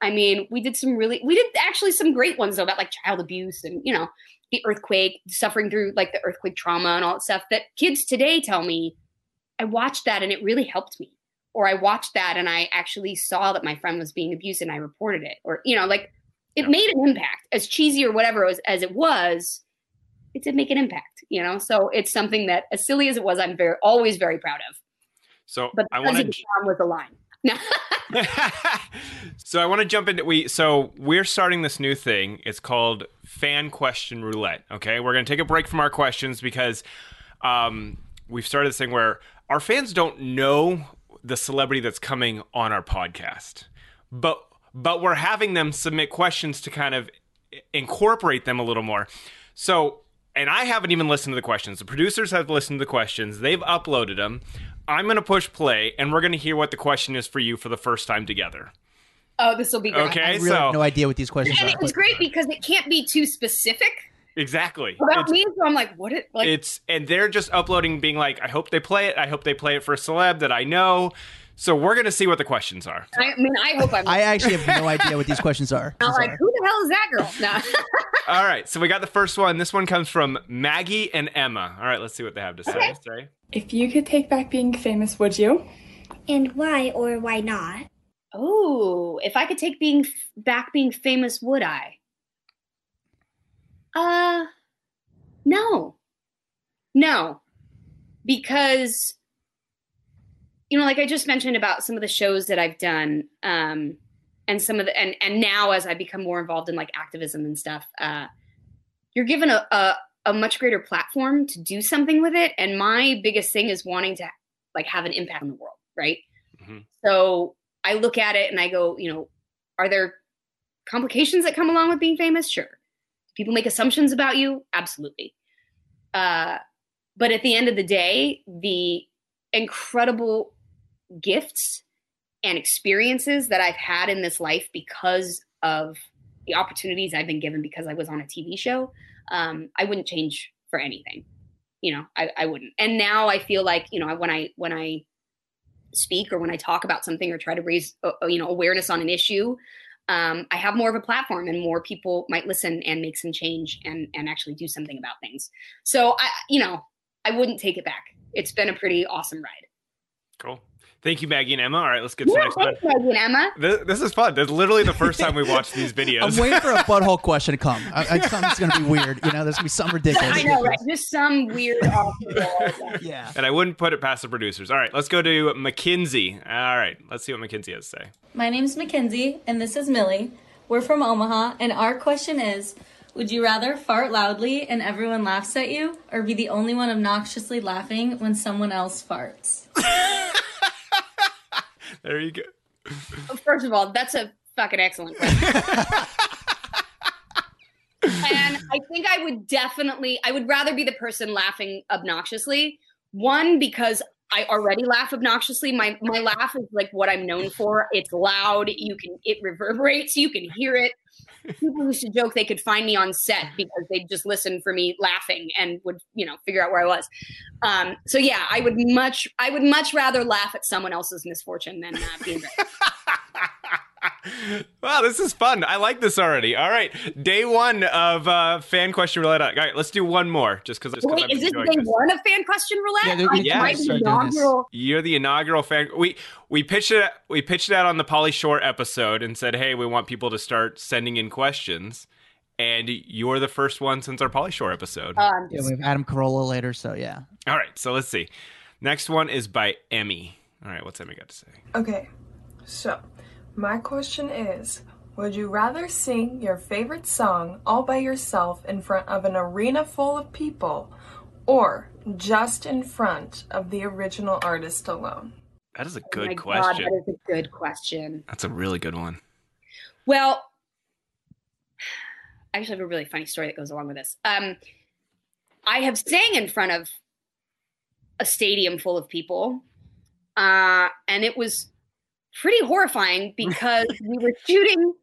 i mean we did some really we did actually some great ones though about like child abuse and you know the earthquake suffering through like the earthquake trauma and all that stuff that kids today tell me i watched that and it really helped me. Or i watched that and i actually saw that my friend was being abused and i reported it. Or you know like it made an impact as cheesy or whatever it was, as it was it did make an impact you know so it's something that as silly as it was i'm very always very proud of So but I want to. the was a line. *laughs* So I want to jump into we. So we're starting this new thing. It's called fan question roulette. Okay, we're gonna take a break from our questions because um, we've started this thing where our fans don't know the celebrity that's coming on our podcast, but but we're having them submit questions to kind of incorporate them a little more. So. And I haven't even listened to the questions. The producers have listened to the questions. They've uploaded them. I'm going to push play, and we're going to hear what the question is for you for the first time together. Oh, this will be great. Okay, I really so have no idea what these questions And are. it was great because it can't be too specific exactly. about It's, me. So I'm like, what? It, like, it's and they're just uploading, being like, "I hope they play it. I hope they play it for a celeb that I know." So we're going to see what the questions are. I mean, I hope I'm I actually have no idea what these questions are. I'm like, who the hell is that girl? No. *laughs* All right, so we got the first one. This one comes from Maggie and Emma. All right, let's see what they have to say. Sorry. If you could take back being famous, would you? And why or why not? oh, if I could take being f- back being famous, would I? Uh, no, no, because you know, like I just mentioned about some of the shows that I've done, um, and some of the and and now as I become more involved in like activism and stuff, uh, you're given a, a a much greater platform to do something with it. And my biggest thing is wanting to like have an impact on the world, right? Mhm. So I look at it and I go, you know, are there complications that come along with being famous? Sure. People make assumptions about you? Absolutely. Uh, but at the end of the day, the incredible gifts and experiences that I've had in this life because of the opportunities I've been given because I was on a TV show, um, I wouldn't change for anything. You know, I, I wouldn't. And now I feel like, you know, when I when I speak or when I talk about something or try to raise, uh, uh, you know, awareness on an issue, um, I have more of a platform and more people might listen and make some change and and actually do something about things. So I, you know, I wouldn't take it back. It's been a pretty awesome ride. Cool. Thank you, Maggie and Emma. All right, let's get to the next one. Maggie and Emma. This, this, is fun. This is literally the first time we *laughs* watched these videos. I'm waiting for a *laughs* butthole question to come. I, I, something's going to be weird. You know, there's going to be some ridiculous. I know, right? Just some weird. *laughs* yeah. And I wouldn't put it past the producers. All right, let's go to Mackenzie. All right, let's see what Mackenzie has to say. My name's Mackenzie, and this is Millie. We're from Omaha, and our question is Would you rather fart loudly and everyone laughs at you, or be the only one obnoxiously laughing when someone else farts? There you go. Oh, first of all, that's a fucking excellent question. *laughs* and I think I would definitely, I would rather be the person laughing obnoxiously. One, because I already laugh obnoxiously. My my laugh is like what I'm known for. It's loud. You can it reverberates. You can hear it. People used to joke they could find me on set because they'd just listen for me laughing and would you know figure out where I was. Um, so yeah, I would much I would much rather laugh at someone else's misfortune than uh, being. *laughs* *laughs* wow, this is fun. I like this already. All right, day one of uh, fan question roulette. All right, let's do one more, just because. Wait, is this day this. one of fan question roulette? Yeah, yeah. inaugural. You're the inaugural fan. We we pitched it. We pitched it out on the Pauly Shore episode and said, "Hey, we want people to start sending in questions." And you're the first one since our Pauly Shore episode. Um, yeah, we have Adam Carolla later, so yeah. All right, so let's see. Next one is by Emmy. All right, what's Emmy got to say? Okay, so my question is Would you rather sing your favorite song all by yourself in front of an arena full of people or just in front of the original artist alone? That is a good oh question. God, that is a good question. That's a really good one. Well, I actually have a really funny story that goes along with this. Um, I have sang in front of a stadium full of people, uh, and it was pretty horrifying *laughs* because we were shooting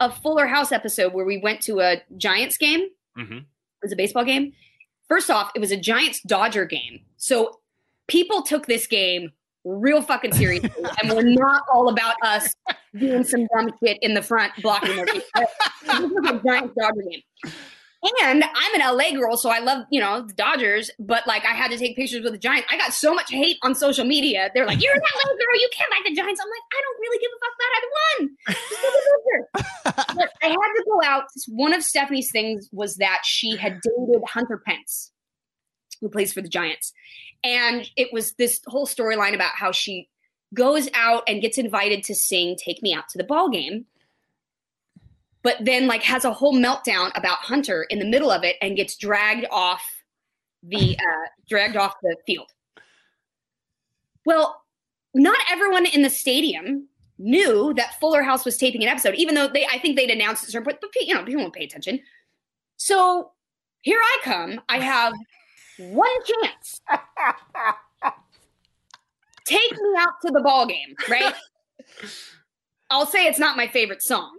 a Fuller House episode where we went to a Giants game. Mm-hmm. It was a baseball game. First off, it was a Giants Dodger game. So people took this game real fucking seriously and we're *laughs* not all about us doing some dumb shit in the front blocking their This was a Giants Dodger game. And I'm an LA girl, so I love, you know, the Dodgers, but like I had to take pictures with the Giants. I got so much hate on social media. They're like, You're an LA girl, you can't like the Giants. I'm like, I don't really give a fuck about either one. *laughs* but I had to go out. One of Stephanie's things was that she had dated Hunter Pence, who plays for the Giants. And it was this whole storyline about how she goes out and gets invited to sing Take Me Out to the Ball Game but then like has a whole meltdown about Hunter in the middle of it and gets dragged off the *laughs* uh, dragged off the field. Well, not everyone in the stadium knew that Fuller House was taping an episode, even though they I think they'd announced it, but, but you know people won't pay attention. So here I come. I have one chance. *laughs* Take me out to the ball game, right? I'll say it's not my favorite song,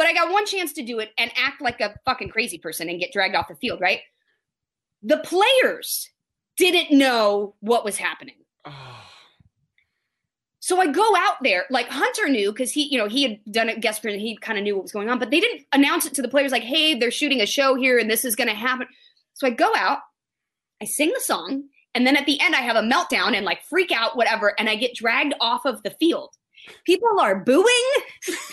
but I got one chance to do it and act like a fucking crazy person and get dragged off the field, right? The players didn't know what was happening. Oh. *sighs* So I go out there, like Hunter knew because he, you know, he had done a guest and he kind of knew what was going on, but they didn't announce it to the players like, hey, they're shooting a show here and this is going to happen. So I go out, I sing the song, and then at the end I have a meltdown and like freak out, whatever, and I get dragged off of the field people are booing *laughs*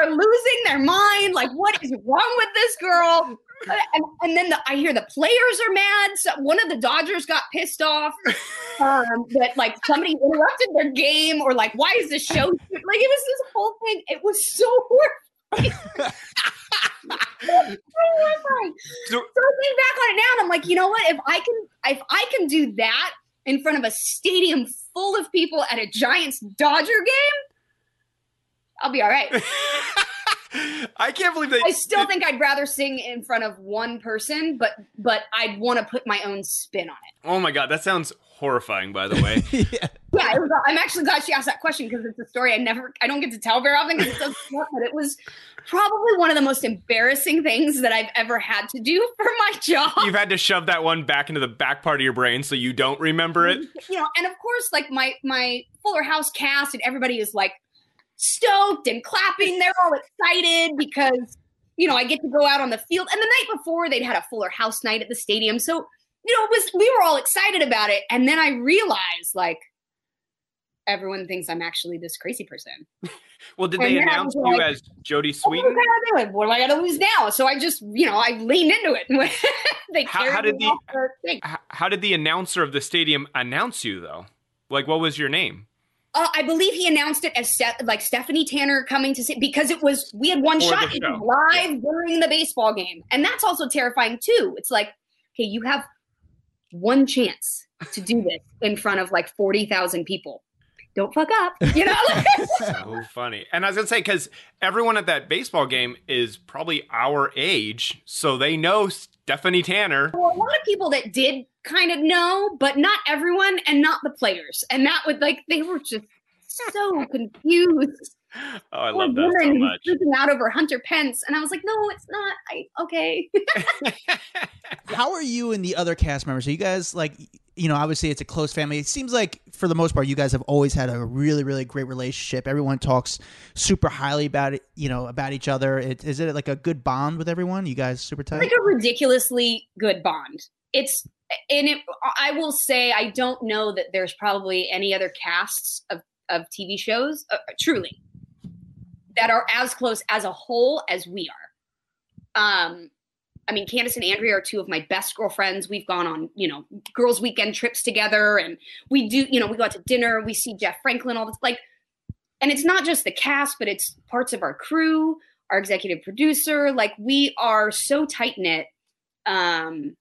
are losing their mind. Like what is wrong with this girl? *laughs* And, and then the, i hear the players are mad. So one of the dodgers got pissed off *laughs* um, that like somebody interrupted their game or like why is this show *laughs* like it was this whole thing. It was so horrifying. So, so I think back on it now and I'm like, you know what? If I can if I can do that in front of a stadium full of people at a Giants Dodger game, I'll be all right. *laughs* I can't believe that. I still think I'd rather sing in front of one person, but but I'd want to put my own spin on it. Oh my god, that sounds horrifying. By the way, *laughs* yeah. Yeah, it was, I'm actually glad she asked that question because it's a story I never, I don't get to tell very often because it does come *laughs* but it was probably one of the most embarrassing things that I've ever had to do for my job. you've had to shove that one back into the back part of your brain so you don't remember it. you know, and of course, like my my Fuller House cast and everybody is like stoked and clapping. They're all excited because you know I get to go out on the field. And the night before, they'd had a Fuller House night at the stadium, so you know it was we were all excited about it. And then I realized like everyone thinks I'm actually this crazy person. *laughs* Well, did And they announce you like, as What am I Sweetin? What am I gonna lose now? So I just, you know, I leaned into it. *laughs* they How- how did the- off the thing. H- How did the announcer of the stadium announce you though? Like, what was your name? Uh, I believe he announced it as Ste- like Stephanie Tanner coming to see because it was we had one For shot the it show. was live during the baseball game, and that's also terrifying too. It's like, okay, you have one chance to do this in front of like forty thousand people. Don't fuck up, you know. *laughs* So funny. And I was gonna say because everyone at that baseball game is probably our age, so they know Stephanie Tanner. Well, a lot of people that did kind of know, but not everyone, and not the players, and that would like they were just so confused. Oh, I Poor love that so woman much. freaking out over Hunter Pence, and I was like, no, it's not. I okay. *laughs* How are you and the other cast members? Are you guys like, you know, obviously it's a close family. It seems like for the most part, you guys have always had a really, really great relationship. Everyone talks super highly about it, you know, about each other. It, is it like a good bond with everyone? You guys super tight? like a ridiculously good bond. It's and it. I will say I don't know that there's probably any other casts of of TV shows uh, truly that are as close as a whole as we are. Um, I mean, Candace and Andrea are two of my best girlfriends. We've gone on, you know, girls' weekend trips together, and we do, you know, we go out to dinner. We see Jeff Franklin all this, like, and it's not just the cast, but it's parts of our crew, our executive producer. Like, we are so tight knit. Um,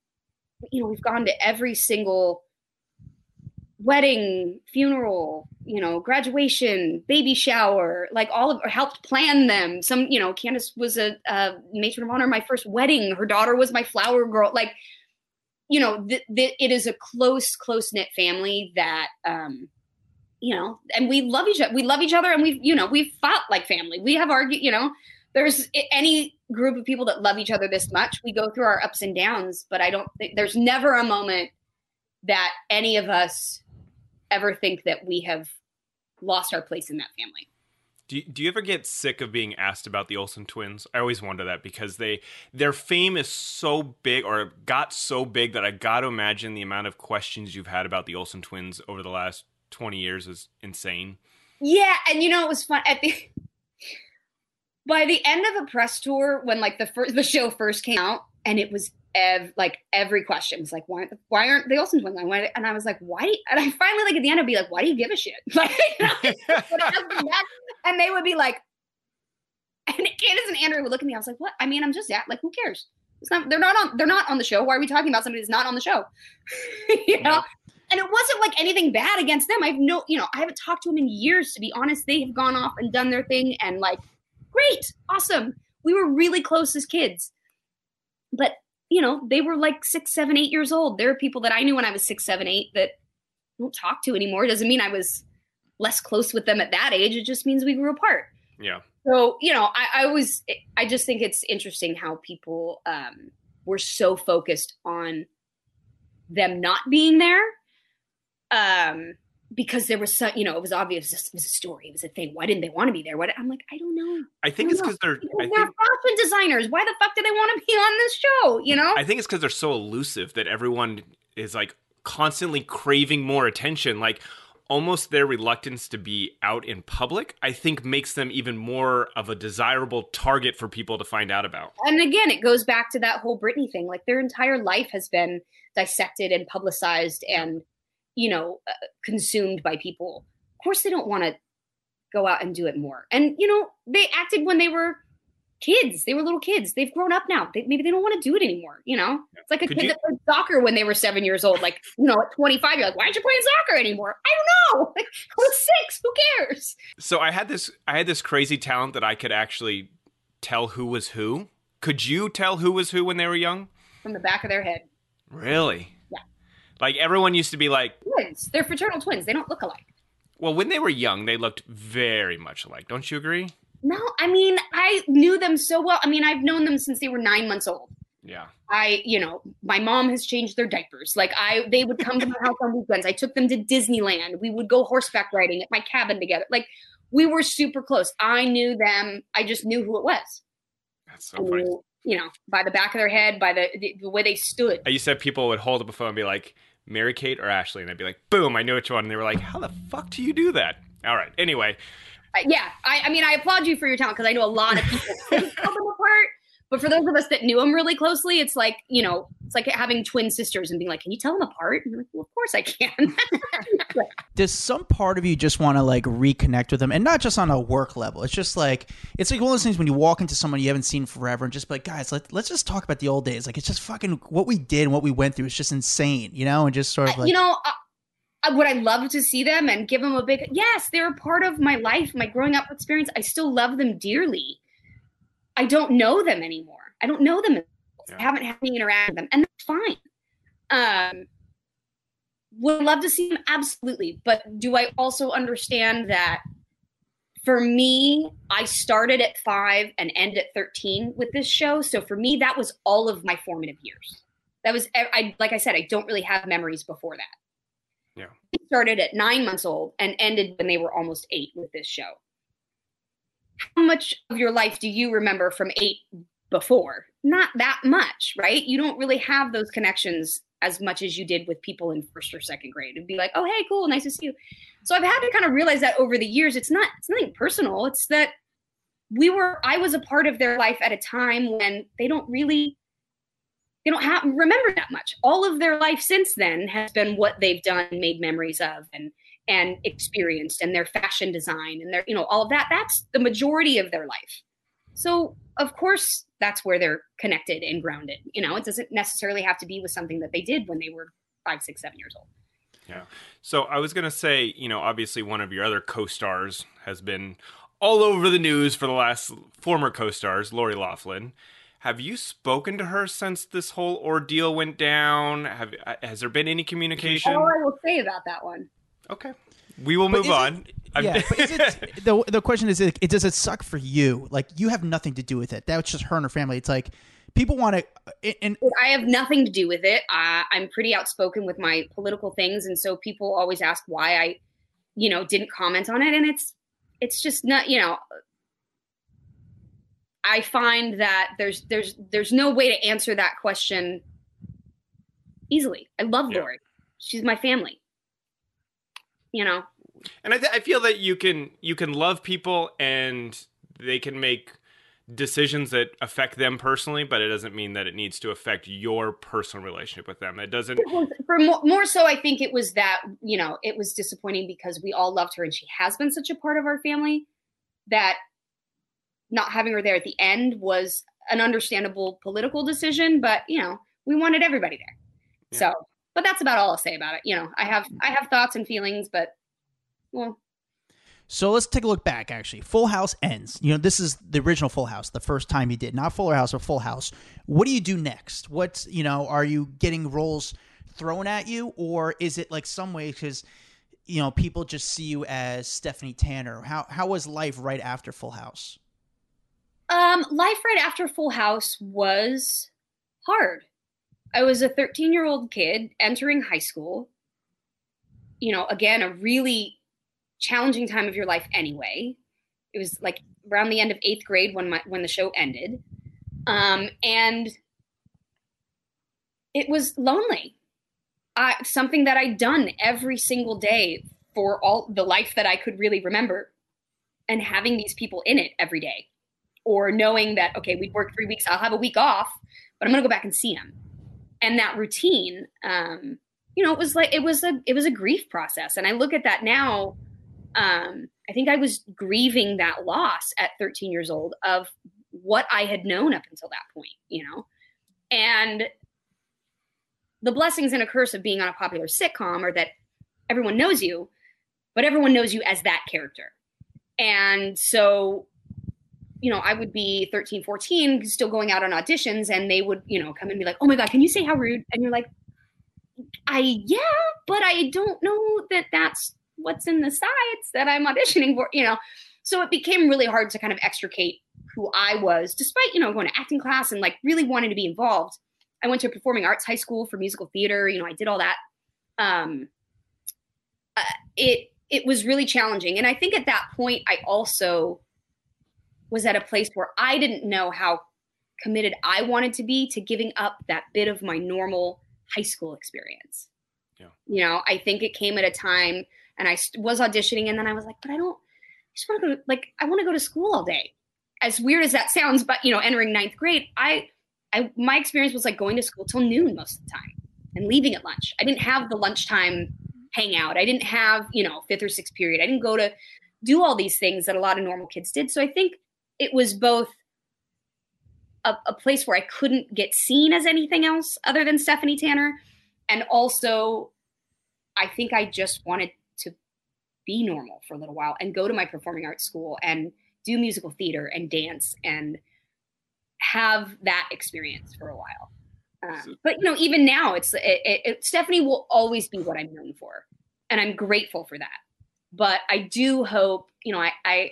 you know, we've gone to every single wedding, funeral, you know, graduation, baby shower, like all of, or helped plan them. Some, you know, Candace was a, a matron of honor my first wedding. Her daughter was my flower girl. Like, you know, th- th- it is a close, close knit family that, um, you know, and we love each other. We love each other, and we've, you know, we've fought like family. We have argued, you know, there's any group of people that love each other this much. We go through our ups and downs, but I don't think there's never a moment that any of us ever think that we have lost our place in that family. Do you, do you ever get sick of being asked about the Olsen twins? I always wonder that because they their fame is so big or got so big that I got to imagine the amount of questions you've had about the Olsen twins over the last 20 years is insane. Yeah, and you know it was fun at the by the end of the press tour when like the first the show first came out and it was ev- like every question was like why why aren't the Olsen twins on? And I was like why? And I finally like at the end I'd be like why do you give a shit? *laughs* Like, you know, would ask them that, and they would be like, and *laughs* Candace and Andrea would look at me. I was like what? I mean I'm just yeah, like who cares? It's not they're not on they're not on the show. Why are we talking about somebody that's not on the show? *laughs* you know. And it wasn't like anything bad against them. I've no, you know, I haven't talked to them in years. To be honest, they have gone off and done their thing, and like, great, awesome. We were really close as kids, but you know, they were like six, seven, eight years old. There are people that I knew when I was six, seven, eight that I don't talk to anymore. It doesn't mean I was less close with them at that age. It just means we grew apart. Yeah. So, you know, I, I was, I just think it's interesting how people um, were so focused on them not being there um, because there was so, you know, it was obvious it was a story, it was a thing. Why didn't they want to be there? What I'm like, I don't know. I think I it's because they're they're think fashion designers. Why the fuck do they want to be on this show? You know? I think it's because they're so elusive that everyone is like constantly craving more attention. Like almost their reluctance to be out in public, I think makes them even more of a desirable target for people to find out about. and again, it goes back to that whole Britney thing. Like their entire life has been dissected and publicized and, you know, uh, consumed by people. Of course, they don't want to go out and do it more. And, you know, they acted when they were kids. They were little kids. They've grown up now. They, maybe they don't want to do it anymore. You know, it's like a Could kid you- that played soccer when they were seven years old. Like, you know, at 25, you're like, why aren't you playing soccer anymore? I don't know. *laughs* Like, I was six. Who cares? So I had this I had this crazy talent that I could actually tell who was who? Could you tell who was who when they were young? From the back of their head. Really? Like everyone used to be like, Twins. They're fraternal twins. They don't look alike. well, when they were young, they looked very much alike. Don't you agree? No, I mean, I knew them so well. I mean, I've known them since they were nine months old. Yeah. I, you know, my mom has changed their diapers. Like I, they would come to my house on weekends. I took them to Disneyland. We would go horseback riding at my cabin together. Like we were super close. I knew them. I just knew who it was. That's so funny. You know, by the back of their head, by the the, the way they stood. I used to have people would hold up a phone and be like, Mary Kate or Ashley? And I'd be like, boom, I knew which one. And they were like, how the fuck do you do that? All right. Anyway, Uh, yeah, I, I mean, I applaud you for your talent because I know a lot of people *laughs* tell them apart. But for those of us that knew them really closely, it's like you know, it's like having twin sisters and being like, "Can you tell them apart?" And you're like, "Well, of course I can." *laughs* Does some part of you just want to like reconnect with them, and not just on a work level? It's just like it's like one of those things when you walk into someone you haven't seen forever, and just be like, guys, let, let's just talk about the old days. Like it's just fucking what we did and what we went through is just insane, you know, and just sort of like you know, I, I, would I love to see them and give them a big yes? They're a part of my life, my growing up experience. I still love them dearly. I don't know them anymore. I don't know them. I haven't had any interaction with them, and that's fine. Um, would love to see them absolutely, but do I also understand that? For me, I started at five and end at thirteen with this show. So for me, that was all of my formative years. That was, I like I said, I don't really have memories before that. Yeah. I started at nine months old and ended when they were almost eight with this show. How much of your life do you remember from eight before? Not that much, right? You don't really have those connections as much as you did with people in first or second grade. It'd be like, oh hey, cool, nice to see you. So I've had to kind of realize that over the years, it's not it's nothing personal. It's that we were I was a part of their life at a time when they don't really they don't have remember that much. All of their life since then has been what they've done, made memories of, and and experienced, and their fashion design, and their you know all of that. That's the majority of their life. So of course that's where they're connected and grounded. You know, it doesn't necessarily have to be with something that they did when they were five, six, seven years old. Yeah. So I was gonna say, you know, obviously one of your other co-stars has been all over the news for the last former co-stars, Lori Laughlin. Have you spoken to her since this whole ordeal went down? Have uh, has there been any communication? All I will say about that one. Okay. We will But move is it- on. Yeah. but is it, *laughs* the the question is, it, does it suck for you? Like you have nothing to do with it. That's just her and her family. It's like people want to, and I have nothing to do with it. Uh, I'm pretty outspoken with my political things, and so people always ask why I, you know, didn't comment on it, and it's it's just not, you know. I find that there's there's there's no way to answer that question easily. I love Yeah. Lori; she's my family. You know, And I, th- I feel that you can you can love people and they can make decisions that affect them personally, but it doesn't mean that it needs to affect your personal relationship with them. It doesn't. It was- for more, more so i think it was that you know it was disappointing because we all loved her and she has been such a part of our family that not having her there at the end was an understandable political decision but you know we wanted everybody there so but that's about all i'll say about it you know i have i have thoughts and feelings but well So let's take a look back. Actually, Full House ends. You know, this is the original Full House, the first time you did, not Fuller House or Full House. What do you do next? What's you know, are you getting roles thrown at you, or is it like some way because you know people just see you as Stephanie Tanner? How how was life right after Full House? Um, life right after Full House was hard. I was a 13 year old kid entering high school. You know, again, a really challenging time of your life anyway. It was like around the end of eighth grade when my when the show ended. Um, and it was lonely. I, something that I'd done every single day for all the life that I could really remember, and having these people in it every day or knowing that okay we'd work three weeks i'll have a week off but i'm to go back and see him and that routine um you know it was like it was a it was a grief process. And i look at that now um i think i was grieving that loss at 13 years old of what i had known up until that point you know? And the blessings and a curse of being on a popular sitcom are that everyone knows you but everyone knows you as that character. And so you know, I would be 13, 14, still going out on auditions, and they would, you know, come and be like, oh my God, can you say how rude? And you're like, I, yeah, but I don't know that that's what's in the sides that I'm auditioning for, you know. So it became really hard to kind of extricate who I was, despite, you know, going to acting class and like really wanting to be involved. I went to a performing arts high school for musical theater, you know, I did all that. Um, uh, it, it was really challenging. And I think at that point, I also was at a place where I didn't know how committed I wanted to be to giving up that bit of my normal high school experience. Yeah. You know, I think it came at a time and I was auditioning and then I was like, but I don't I just want to go to, like I want to go to school all day. As weird as that sounds, but you know, entering ninth grade, I I my experience was like going to school till noon most of the time and leaving at lunch. I didn't have the lunchtime hangout. I didn't have, you know, fifth or sixth period. I didn't go to do all these things that a lot of normal kids did. So I think it was both a, a, place where I couldn't get seen as anything else other than Stephanie Tanner. And also, I think I just wanted to be normal for a little while and go to my performing arts school and do musical theater and dance and have that experience for a while. Um, but you know, even now, it's it, it, it, Stephanie will always be what I'm known for, and I'm grateful for that. But I do hope, you know, I, I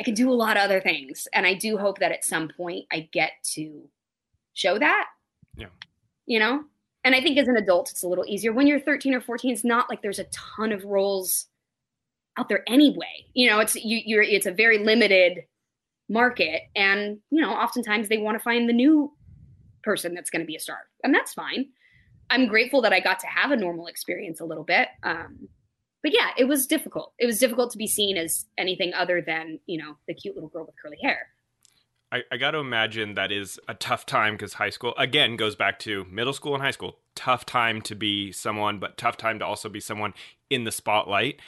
I can do a lot of other things. And I do hope that at some point I get to show that. Yeah. You know? And I think as an adult, it's a little easier. When you're 13 or 14, it's not like there's a ton of roles out there anyway. You know, it's you you're it's a very limited market. And, you know, oftentimes they want to find the new person that's going to be a star. And that's fine. I'm grateful that I got to have a normal experience a little bit. Um, but yeah, it was difficult. It was difficult to be seen as anything other than, you know, the cute little girl with curly hair. I, I got to imagine that is a tough time because high school, again, goes back to middle school and high school. Tough time to be someone, but tough time to also be someone in the spotlight.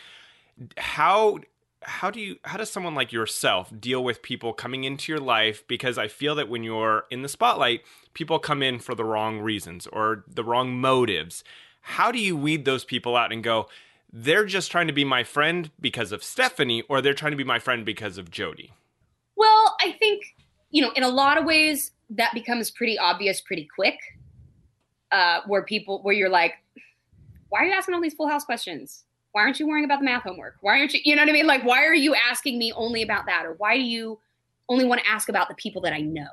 How how do you how does someone like yourself deal with people coming into your life because i feel that when you're in the spotlight people come in for the wrong reasons or the wrong motives how do you weed those people out and go they're just trying to be my friend because of Stephanie, or they're trying to be my friend because of Jodie? Well, I think, you know, in a lot of ways, that becomes pretty obvious pretty quick. Uh, where people, where you're like, why are you asking all these full house questions? Why aren't you worrying about the math homework? Why aren't you, you know what I mean? Like, why are you asking me only about that? Or why do you only want to ask about the people that I know?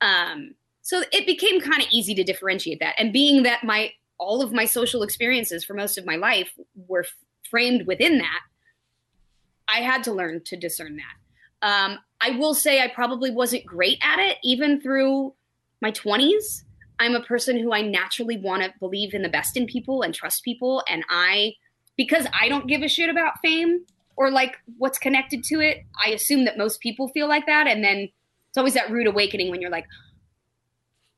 Um, so it became kind of easy to differentiate that. And being that my all of my social experiences for most of my life were f- framed within that, I had to learn to discern that. Um, I will say I probably wasn't great at it even through my 20s. I'm a person who I naturally want to believe in the best in people and trust people. And I, because I don't give a shit about fame or like what's connected to it, I assume that most people feel like that. And then it's always that rude awakening when you're like,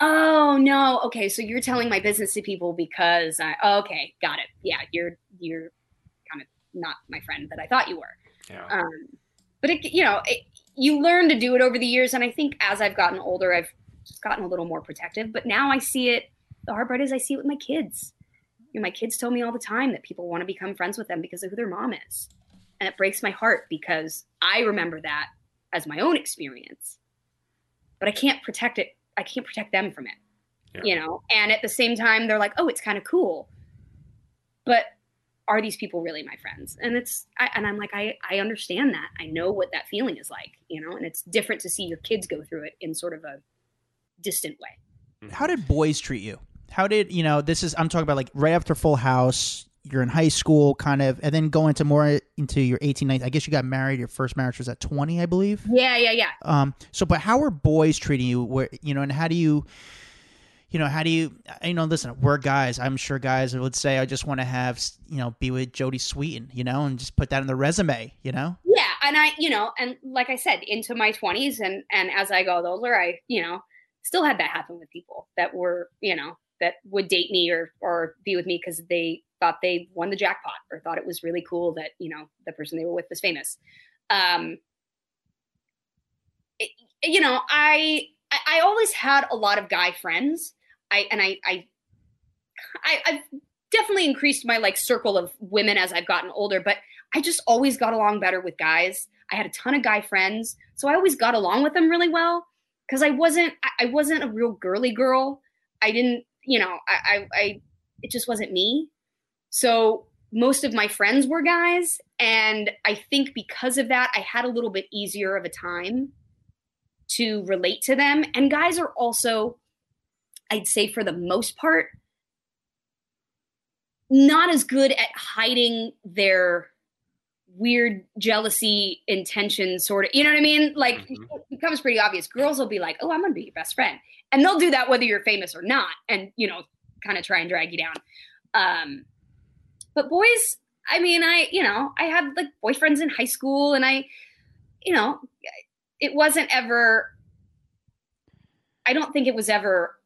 Oh no. Okay, so you're telling my business to people because I okay, got it. Yeah, you're you're kind of not my friend that I thought you were. Yeah. Um, but it, you know, it, you learn to do it over the years, and I think as I've gotten older, I've just gotten a little more protective. But now I see it. The hard part is I see it with my kids. You know, my kids tell me all the time that people want to become friends with them because of who their mom is, and it breaks my heart because I remember that as my own experience, but I can't protect it I can't protect them from it. Yeah. You know, and at the same time, they're like, oh, it's kind of cool. But are these people really my friends? And it's, I, and I'm like, I, I understand that. I know what that feeling is like, you know, and it's different to see your kids go through it in sort of a distant way. Mm-hmm. How did boys treat you? How did, you know, this is, I'm talking about like right after Full House, you're in high school kind of and then go into more into your 18 19 i guess you got married your first marriage was at 20 i believe? Yeah yeah yeah. Um so but how are boys treating you? Where you know and how do you you know how do you you know listen we're guys. I'm sure guys would say i just want to have you know be with jodie sweetin you know and just put that in the resume you know? Yeah and i you know and like i said into my 20s and and as i got older i you know still had that happen with people that were you know that would date me or or be with me because they thought they won the jackpot or thought it was really cool that you know the person they were with was famous um it, you know I, I always had a lot of guy friends i and i i, I i've definitely increased my like circle of women as i've gotten older but i just always got along better with guys I had a ton of guy friends, so I always got along with them really well because I wasn't I, I wasn't a real girly girl. I didn't, you know, I, I, I it just wasn't me. So most of my friends were guys, and I think because of that, I had a little bit easier of a time to relate to them. And guys are also, I'd say, for the most part, not as good at hiding their weird jealousy intentions sort of you know what i mean like mm-hmm. it becomes pretty obvious girls will be like oh i'm gonna be your best friend and they'll do that whether you're famous or not and you know kind of try and drag you down um but boys i mean i you know i had like boyfriends in high school and i you know it wasn't ever i don't think it was ever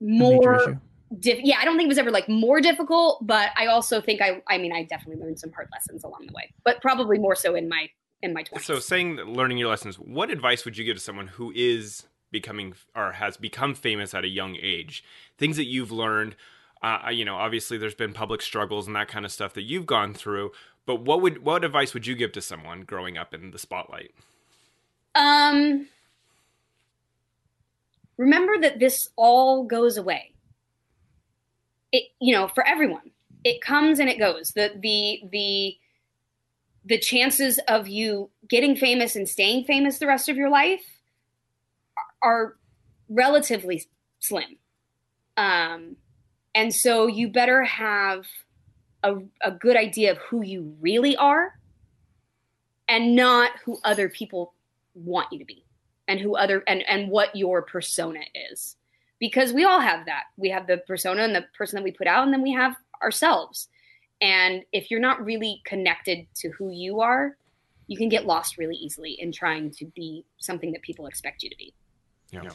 more Diff- yeah, I don't think it was ever like more difficult, but I also think I I mean I definitely learned some hard lessons along the way, but probably more so in my in my 20s. So saying learning your lessons, what advice would you give to someone who is becoming or has become famous at a young age? Things that you've learned uh, you know, obviously there's been public struggles and that kind of stuff that you've gone through, but what would what advice would you give to someone growing up in the spotlight? Um remember that this all goes away. It you know for everyone it comes and it goes. The the the the chances of you getting famous and staying famous the rest of your life are relatively slim. Um and so you better have a, a good idea of who you really are and not who other people want you to be and who other and and what your persona is because we all have that. We have the persona and the person that we put out, and then we have ourselves. And if you're not really connected to who you are, you can get lost really easily in trying to be something that people expect you to be. Yeah.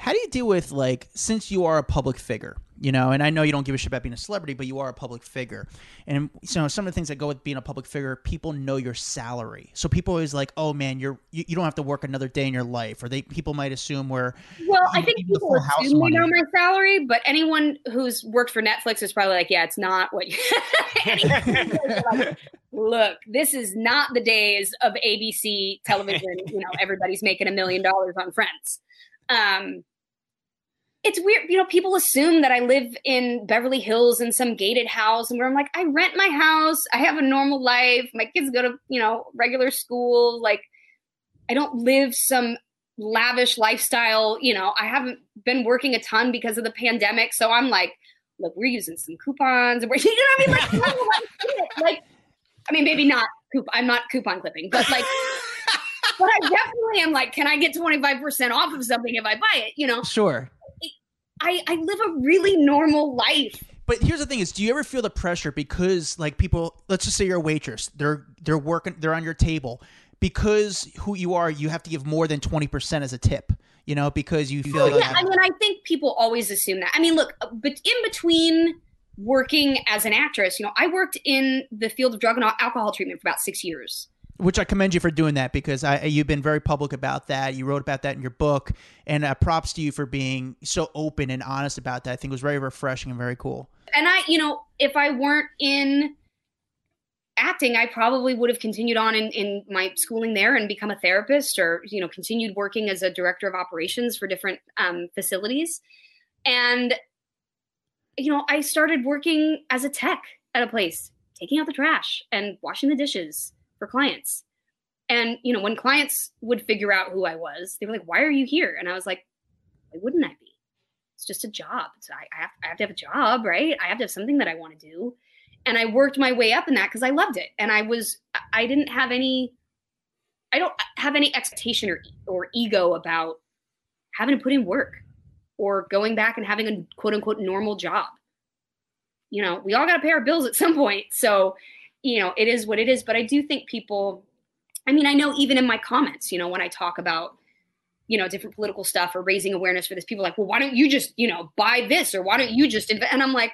How do you deal with like since you are a public figure, you know, and I know you don't give a shit about being a celebrity, but you are a public figure, and you know some of the things that go with being a public figure, people know your salary, so people always like, oh man, you're you, you don't have to work another day in your life, or they people might assume where. Well, I think people assume they know my salary, but anyone who's worked for Netflix is probably like, yeah, it's not what. You *laughs* like, Look, this is not the days of ABC television. You know, everybody's making a million dollars on Friends. Um, it's weird, you know, people assume that I live in Beverly Hills in some gated house and where I'm like, I rent my house, I have a normal life, my kids go to, you know, regular school, like I don't live some lavish lifestyle, you know, I haven't been working a ton because of the pandemic, so I'm like, look, we're using some coupons, we're, *laughs* you know what I mean? Like, like, I mean, maybe not coupon. I'm not coupon clipping, but like, but I definitely am like, can I get 25% off of something if I buy it? You know? Sure. I, I live a really normal life. But here's the thing: is do you ever feel the pressure because, like, people? Let's just say you're a waitress. They're they're working. They're on your table because who you are. You have to give more than twenty percent as a tip. You know, because you feel. yeah, I mean, I think people always assume that. I mean, look, uh, but in between working as an actress, you know, I worked in the field of drug and alcohol treatment for about six years which I commend you for doing that because I, you've been very public about that. You wrote about that in your book, and uh, props to you for being so open and honest about that. I think it was very refreshing and very cool. And I, you know, if I weren't in acting, I probably would have continued on in, in my schooling there and become a therapist, or you know, continued working as a director of operations for different um, facilities. And you know, I started working as a tech at a place, taking out the trash and washing the dishes for clients. And, you know, when clients would figure out who I was, they were like, why are you here? And I was like, why wouldn't I be? It's just a job. So I, I, have, I have to have a job, right? I have to have something that I want to do. And I worked my way up in that because I loved it. And I was, I didn't have any, I don't have any expectation or, or ego about having to put in work or going back and having a quote unquote normal job. You know, we all got to pay our bills at some point. So you know, it is what it is. But I do think people, I mean, I know even in my comments, you know, when I talk about, you know, different political stuff or raising awareness for this, people like, well, why don't you just, you know, buy this or why don't you just invest? And I'm like,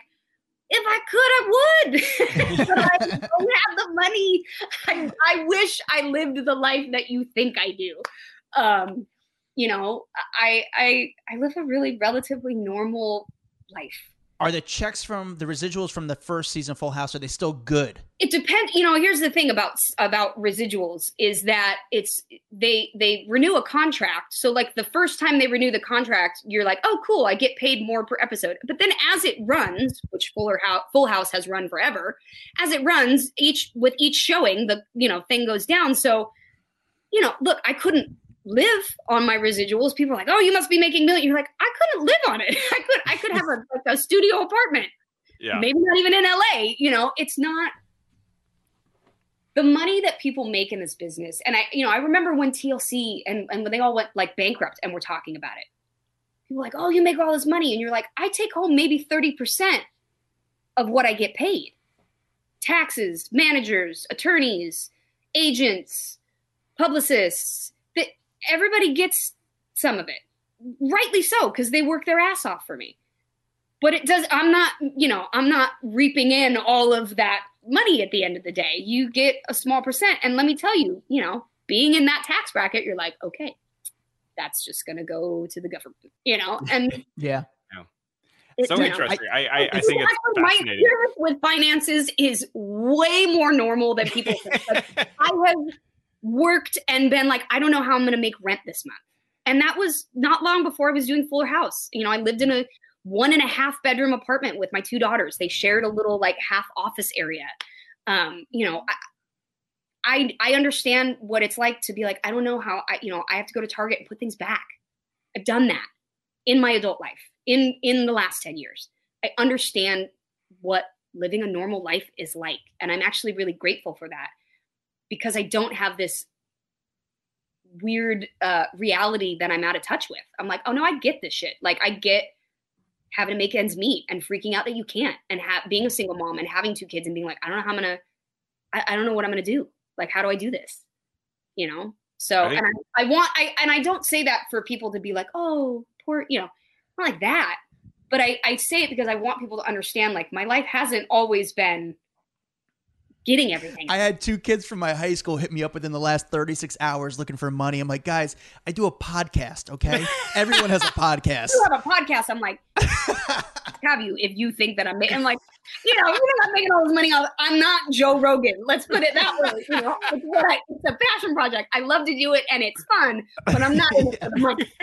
if I could, I would. *laughs* but I don't have the money. I, I, wish I lived the life that you think I do. Um, you know, I I I live a really relatively normal life. Are the checks from the residuals from the first season Full House are they still good? it depends you know here's the thing about about residuals is that it's they they renew a contract. So like the first time they renew the contract you're like oh cool i get paid more per episode. But then as it runs which fuller house full house has run forever as it runs each with each showing the you know thing goes down. So you know look i couldn't live on my residuals. People are like oh you must be making million you're like couldn't live on it *laughs* i could i could have a, like a studio apartment Yeah. maybe not even in LA. You know, it's not the money that people make in this business. And I, you know, I remember when TLC and, and when they all went like bankrupt and we're talking about it. People like, oh, you make all this money. And you're like, I take home maybe 30% of what I get paid. Taxes, managers, attorneys, agents, publicists, that everybody gets some of it. Rightly so, because they work their ass off for me but it does i'm not you know i'm not reaping in all of that money at the end of the day you get a small percent and let me tell you you know being in that tax bracket you're like okay that's just going to go to the government you know and *laughs* Yeah. it- So you know, interesting. I, I, I it's think it's actually my fascinating. experience with finances is way more normal than people think. Like, *laughs* I have worked and been like, I don't know how I'm going to make rent this month. And that was not long before I was doing Fuller House. You know, I lived in a one and a half bedroom apartment with my two daughters. They shared a little like half office area. Um, you know, I, I I understand what it's like to be like, I don't know how I, you know, I have to go to Target and put things back. I've done that in my adult life in in the last 10 years. I understand what living a normal life is like. And I'm actually really grateful for that because I don't have this weird uh, reality that I'm out of touch with. I'm like, oh no, I get this shit. Like I get having to make ends meet and freaking out that you can't and ha- being a single mom and having two kids and being like, I don't know how I'm gonna, I, I don't know what I'm gonna do. Like, how do I do this? You know? So, I and I, I want, I, and I don't say that for people to be like, oh, poor, you know, not like that. But I, I say it because I want people to understand, like, my life hasn't always been getting everything. I had two kids from my high school hit me up within the last 36 hours looking for money. I'm like, guys, I do a podcast, okay? *laughs* Everyone has a podcast. you have a podcast. I'm like, have you if you think that I'm making like, you know, you're not making all this money off. I'm not Joe Rogan. Let's put it that way. You know, it's, what I, it's a passion project. I love to do it and it's fun, but I'm not in it for the money. *laughs*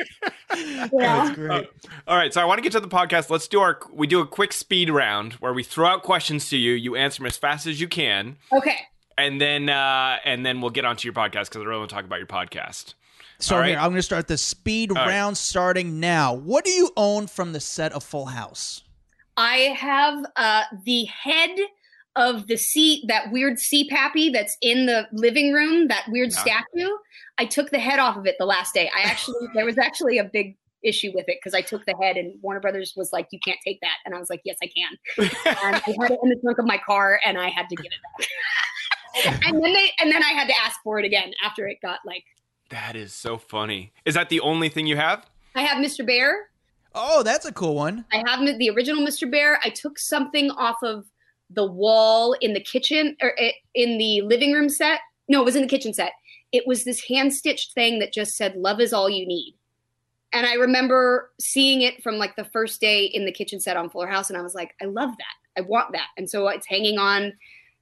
You know? That's great. Uh, all right, so I want to get to the podcast. Let's do our we do a quick speed round where we throw out questions to you. You answer them as fast as you can, Okay. and then uh, and then we'll get onto your podcast because I really want to talk about your podcast. So All right. here, I'm going to start the speed All right. round starting now. What do you own from the set of Full House? I have uh, the head of the sea, that weird sea pappy that's in the living room, that weird Yeah. statue. I took the head off of it the last day. I actually, there was actually a big issue with it because I took the head and Warner Brothers was like, you can't take that. And I was like, yes, I can. and I had it in the trunk of my car and I had to give it back. *laughs* and then they, and then I had to ask for it again after it got like, That is so funny. Is that the only thing you have? I have Mr. Bear. Oh, that's a cool one. I have the original Mr. Bear. I took something off of the wall in the kitchen or eh, in the living room set. No, it was in the kitchen set. It was this hand stitched thing that just said, Love is all you need. And I remember seeing it from like the first day in the kitchen set on Fuller House. And I was like, I love that. I want that. And so it's hanging on,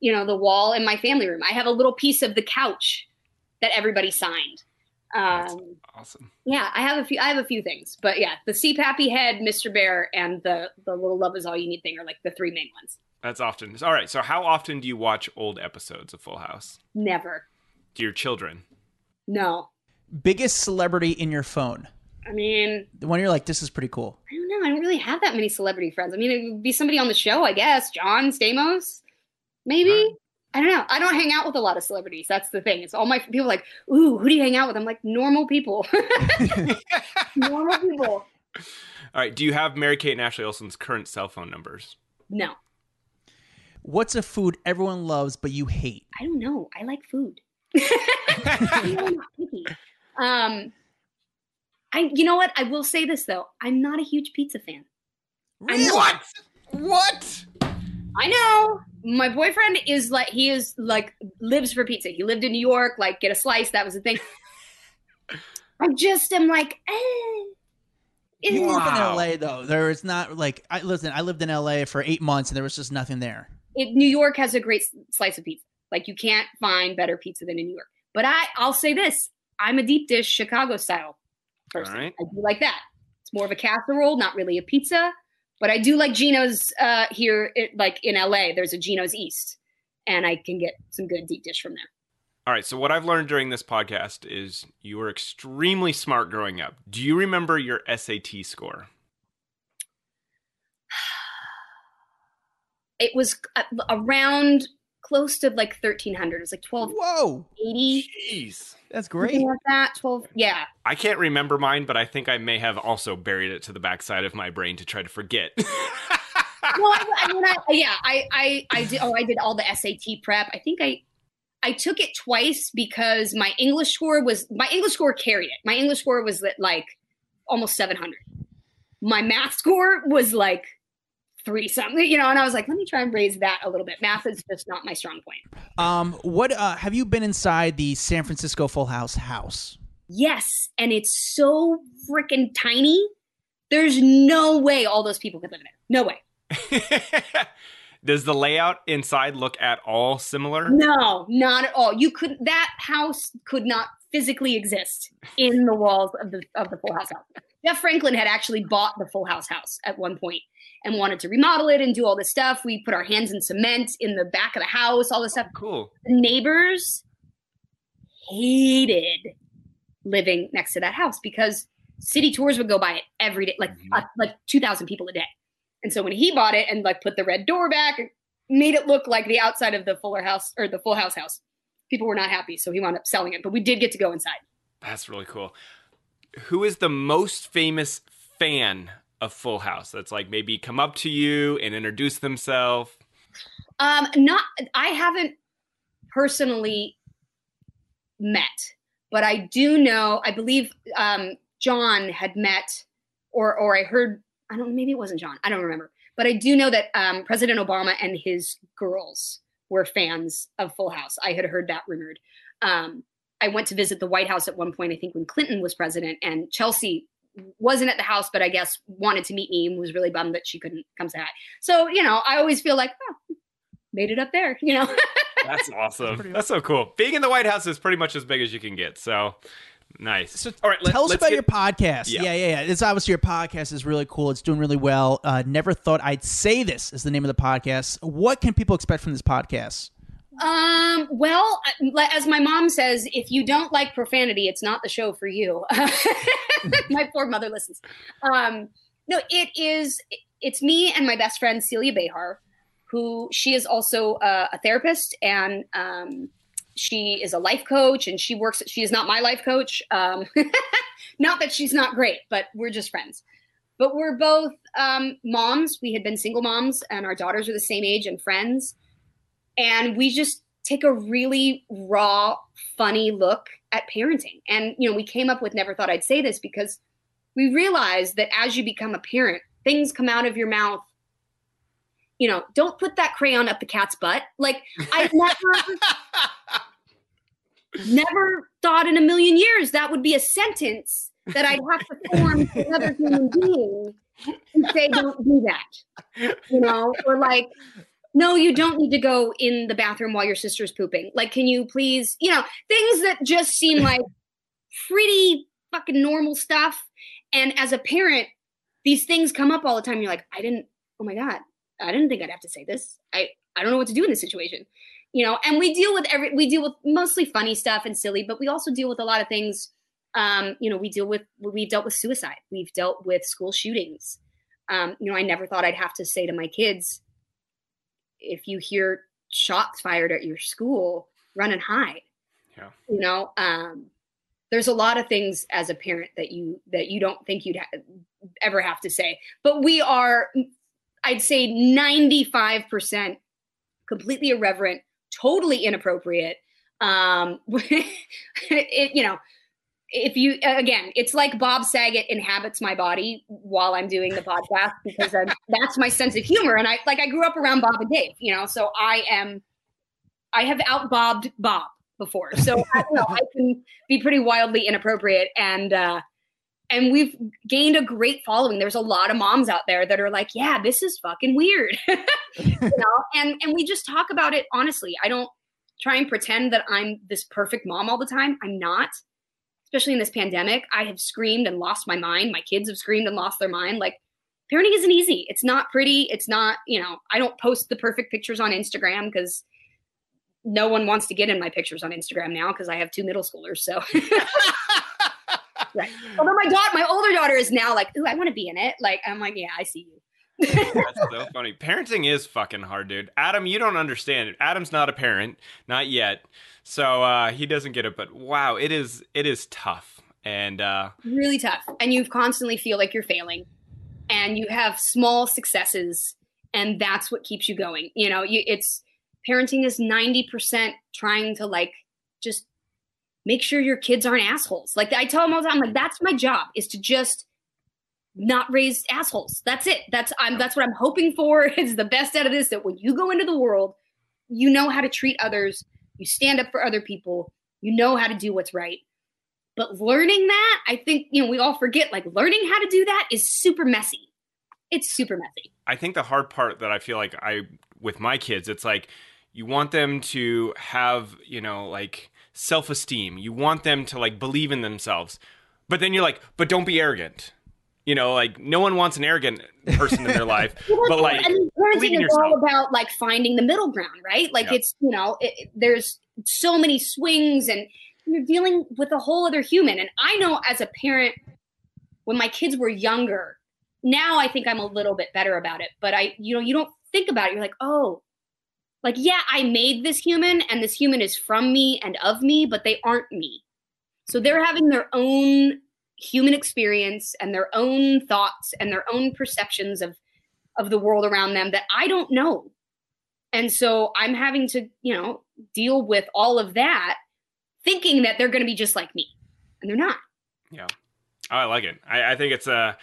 you know, the wall in my family room. I have a little piece of the couch that everybody signed. Um, Awesome. yeah, I have a few. I have a few things, but yeah, the CPAPy head, Mr. Bear, and the the little love is all you need thing are like the three main ones. That's often. All right. So how often do you watch old episodes of Full House? Never. Do your children? No. Biggest celebrity in your phone? I mean, The one you're like, this is pretty cool. I don't know. I don't really have that many celebrity friends. I mean, it would be somebody on the show, I guess. John Stamos, maybe. I don't know. I don't hang out with a lot of celebrities. That's the thing. It's all my people are like, ooh, who do you hang out with? I'm like, normal people. *laughs* normal people. All right. Do you have Mary Kate and Ashley Olsen's current cell phone numbers? No, What's a food everyone loves but you hate? I don't know. I like food. I'm not picky. Um, I, you know what? I will say this though. I'm not a huge pizza fan. I know. What? What? I know. My boyfriend is like he is like lives for pizza. He lived in New York, like get a slice, that was the thing. *laughs* I just am like, eh. You grew up in LA though. There is not like I listen. I lived in LA for eight months, and there was just nothing there. It, New York has a great slice of pizza. Like you can't find better pizza than in New York. But I, I'll say this: I'm a deep dish Chicago style person. All right. I do like that. It's more of a casserole, not really a pizza. But I do like Gino's uh, here, it, like in LA. There's a Gino's East, and I can get some good deep dish from there. All right. So what I've learned during this podcast is you were extremely smart growing up. Do you remember your SAT score? *sighs* It was uh, around close to like 1300. It was like 1280. Whoa, 80. Jeez. That's Something great. like that. 12. Yeah. I can't remember mine, but I think I may have also buried it to the backside of my brain to try to forget. *laughs* well, I, I mean, I, yeah, I, I, I did. Oh, I did all the SAT prep. I think I, I took it twice because my English score was my English score carried it. My English score was like almost seven hundred. My math score was like three something, you know. And I was like, let me try and raise that a little bit. Math is just not my strong point. Um, what uh, have you been inside the San Francisco Full House house? Yes, and it's so freaking tiny. There's no way all those people could live in it. No way. *laughs* Does the layout inside look at all similar? No, not at all. You could that house could not physically exist in the walls of the of the Full House house. Jeff Franklin had actually bought the Full House house at one point and wanted to remodel it and do all this stuff. We put our hands in cement in the back of the house, all this stuff. Cool. The neighbors hated living next to that house because city tours would go by it every day, like uh, like two thousand people a day. And so when he bought it and like put the red door back, made it look like the outside of the Fuller House or the Full House house, people were not happy. So he wound up selling it. But we did get to go inside. That's really cool. Who is the most famous fan of Full House? That's like maybe come up to you and introduce themselves. Um, not I haven't personally met, but I do know. I believe um, John had met, or or I heard. I don't. Maybe it wasn't John. I don't remember. But I do know that um, President Obama and his girls were fans of Full House. I had heard that rumored. Um, I went to visit the White House at one point. I think when Clinton was president, and Chelsea wasn't at the house, but I guess wanted to meet me and was really bummed that she couldn't come say hi. So you know, I always feel like, oh, made it up there. You know. *laughs* That's awesome. That's so cool. Being in the White House is pretty much as big as you can get. So nice. So All right, let, Tell us let's about get- your podcast. Yeah. Yeah. yeah, yeah, It's obviously your podcast is really cool. It's doing really well. Uh, never thought I'd say this is the name of the podcast. What can people expect from this podcast? Um, well, as my mom says, if you don't like profanity, it's not the show for you. *laughs* my poor mother listens. Um, no, it is, it's me and my best friend, Celia Behar, who she is also uh, a therapist and, um, she is a life coach and she works, she is not my life coach. Um, *laughs* not that she's not great, but we're just friends. But we're both um, moms. We had been single moms and our daughters are the same age and friends and we just take a really raw funny look at parenting. And you know we came up with never thought i'd say this because we realized that as you become a parent things come out of your mouth. You know don't put that crayon up the cat's butt. Like i *laughs* never never thought in a million years that would be a sentence that i'd have to form to another human being and say don't do that you know? Or like no, you don't need to go in the bathroom while your sister's pooping. Like, can you please, you know, things that just seem *laughs* like pretty fucking normal stuff. And as a parent, these things come up all the time. You're like, I didn't, oh my God, I didn't think I'd have to say this. I, I don't know what to do in this situation. You know, and we deal with every, we deal with mostly funny stuff and silly, but we also deal with a lot of things. Um, you know, we deal with, we've dealt with suicide. We've dealt with school shootings. Um, you know, I never thought I'd have to say to my kids, if you hear shots fired at your school, run and hide. Yeah. You know, um, there's a lot of things as a parent that you that you don't think you'd ha- ever have to say, but we are, I'd say, 95 percent completely irreverent, totally inappropriate. Um, *laughs* it, you know, if you again, it's like Bob Saget inhabits my body while I'm doing the podcast because I'm, *laughs* that's my sense of humor, and I like I grew up around Bob and Dave, you know, so I am, I have out bobbed Bob before, so I, you know, I can be pretty wildly inappropriate, and uh, and we've gained a great following. There's a lot of moms out there that are like, "Yeah, this is fucking weird," *laughs* you know. And and we just talk about it honestly. I don't try and pretend that I'm this perfect mom all the time. I'm not. Especially in this pandemic, I have screamed and lost my mind. My kids have screamed and lost their mind. Like parenting isn't easy. It's not pretty. It's not, you know, I don't post the perfect pictures on Instagram because no one wants to get in my pictures on Instagram now because I have two middle schoolers. So *laughs* *laughs* right. Although my daughter, my older daughter is now like, ooh, I want to be in it. Like, I'm like, yeah, I see you. That's so funny. Parenting is fucking hard, dude. Adam, you don't understand. It. Adam's not a parent, not yet. So uh, he doesn't get it, but wow, it is it is tough. And uh really tough. And you constantly feel like you're failing. And you have small successes and that's what keeps you going. You know, you, it's parenting is 90% trying to like just make sure your kids aren't assholes. Like I tell them all the time, like that's my job is to just not raised assholes. That's it. That's I'm that's what I'm hoping for. *laughs* Is the best out of this that when you go into the world, you know how to treat others, you stand up for other people, you know how to do what's right. But learning that, I think, you know, we all forget like learning how to do that is super messy. It's super messy. I think the hard part that I feel like I with my kids, it's like you want them to have, you know, like self-esteem. You want them to like believe in themselves. But then you're like, but don't be arrogant. You know, like no one wants an arrogant person in their *laughs* life. but like, I mean, parenting is all about like finding the middle ground, right? Like yeah. it's you know, it, there's so many swings, and you're dealing with a whole other human. And I know as a parent, when my kids were younger, now I think I'm a little bit better about it. But I, you know, you don't think about it. You're like, oh, like yeah i made this human and this human is from me and of me but they aren't me so they're having their own human experience and their own thoughts and their own perceptions of of the world around them that i don't know and so i'm having to you know deal with all of that thinking that they're going to be just like me and they're not yeah oh, i like it I, I think it's a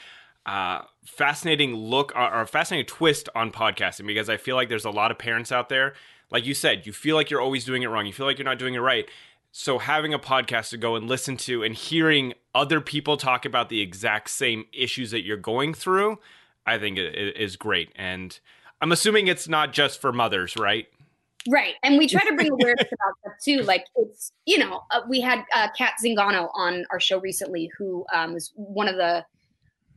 uh, fascinating look or, or fascinating twist on podcasting because I feel like there's a lot of parents out there. Like you said, you feel like you're always doing it wrong. You feel like you're not doing it right. So having a podcast to go and listen to and hearing other people talk about the exact same issues that you're going through, I think is great. And I'm assuming it's not just for mothers, right? Right. And we try to bring *laughs* awareness about that too. Like it's, you know, uh, we had uh, Cat Zingano on our show recently, who um, is one of the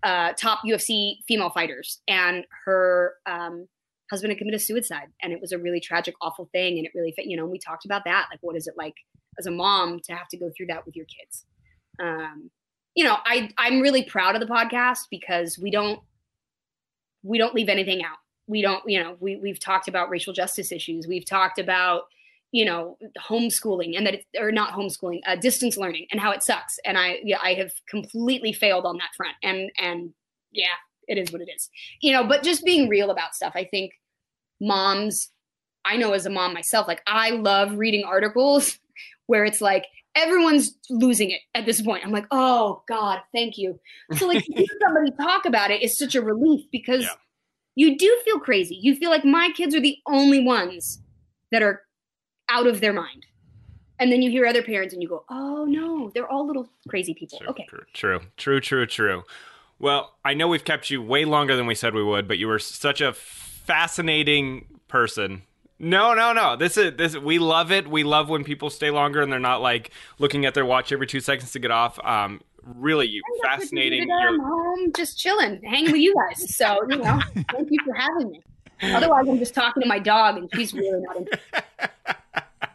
uh, top UFC female fighters, and her um, husband had committed suicide, and it was a really tragic, awful thing. And it really, fit, you know, we talked about that. Like, what is it like as a mom to have to go through that with your kids? Um, you know, I I'm really proud of the podcast because we don't we don't leave anything out. We don't, you know, we we've talked about racial justice issues. We've talked about you know homeschooling and that it's or not homeschooling uh, distance learning and how it sucks and i yeah i have completely failed on that front and and yeah it is what it is you know but just being real about stuff i think moms i know as a mom myself like i love reading articles *laughs* where it's like everyone's losing it at this point i'm like oh god thank you so like to *laughs* hear somebody talk about it is such a relief because yeah. you do feel crazy you feel like my kids are the only ones that are out of their mind. And then you hear other parents and you go, oh no, they're all little crazy people. True, okay. True, true, true, true. Well, I know we've kept you way longer than we said we would, but you were such a fascinating person. No, no, no. This is this. We love it. We love when people stay longer and they're not like looking at their watch every two seconds to get off. Um, really, you fascinating. I'm home, just chilling, hanging with you guys. So you know, thank you for having me. *laughs* Otherwise, I'm just talking to my dog, and she's really not. Interested. *laughs*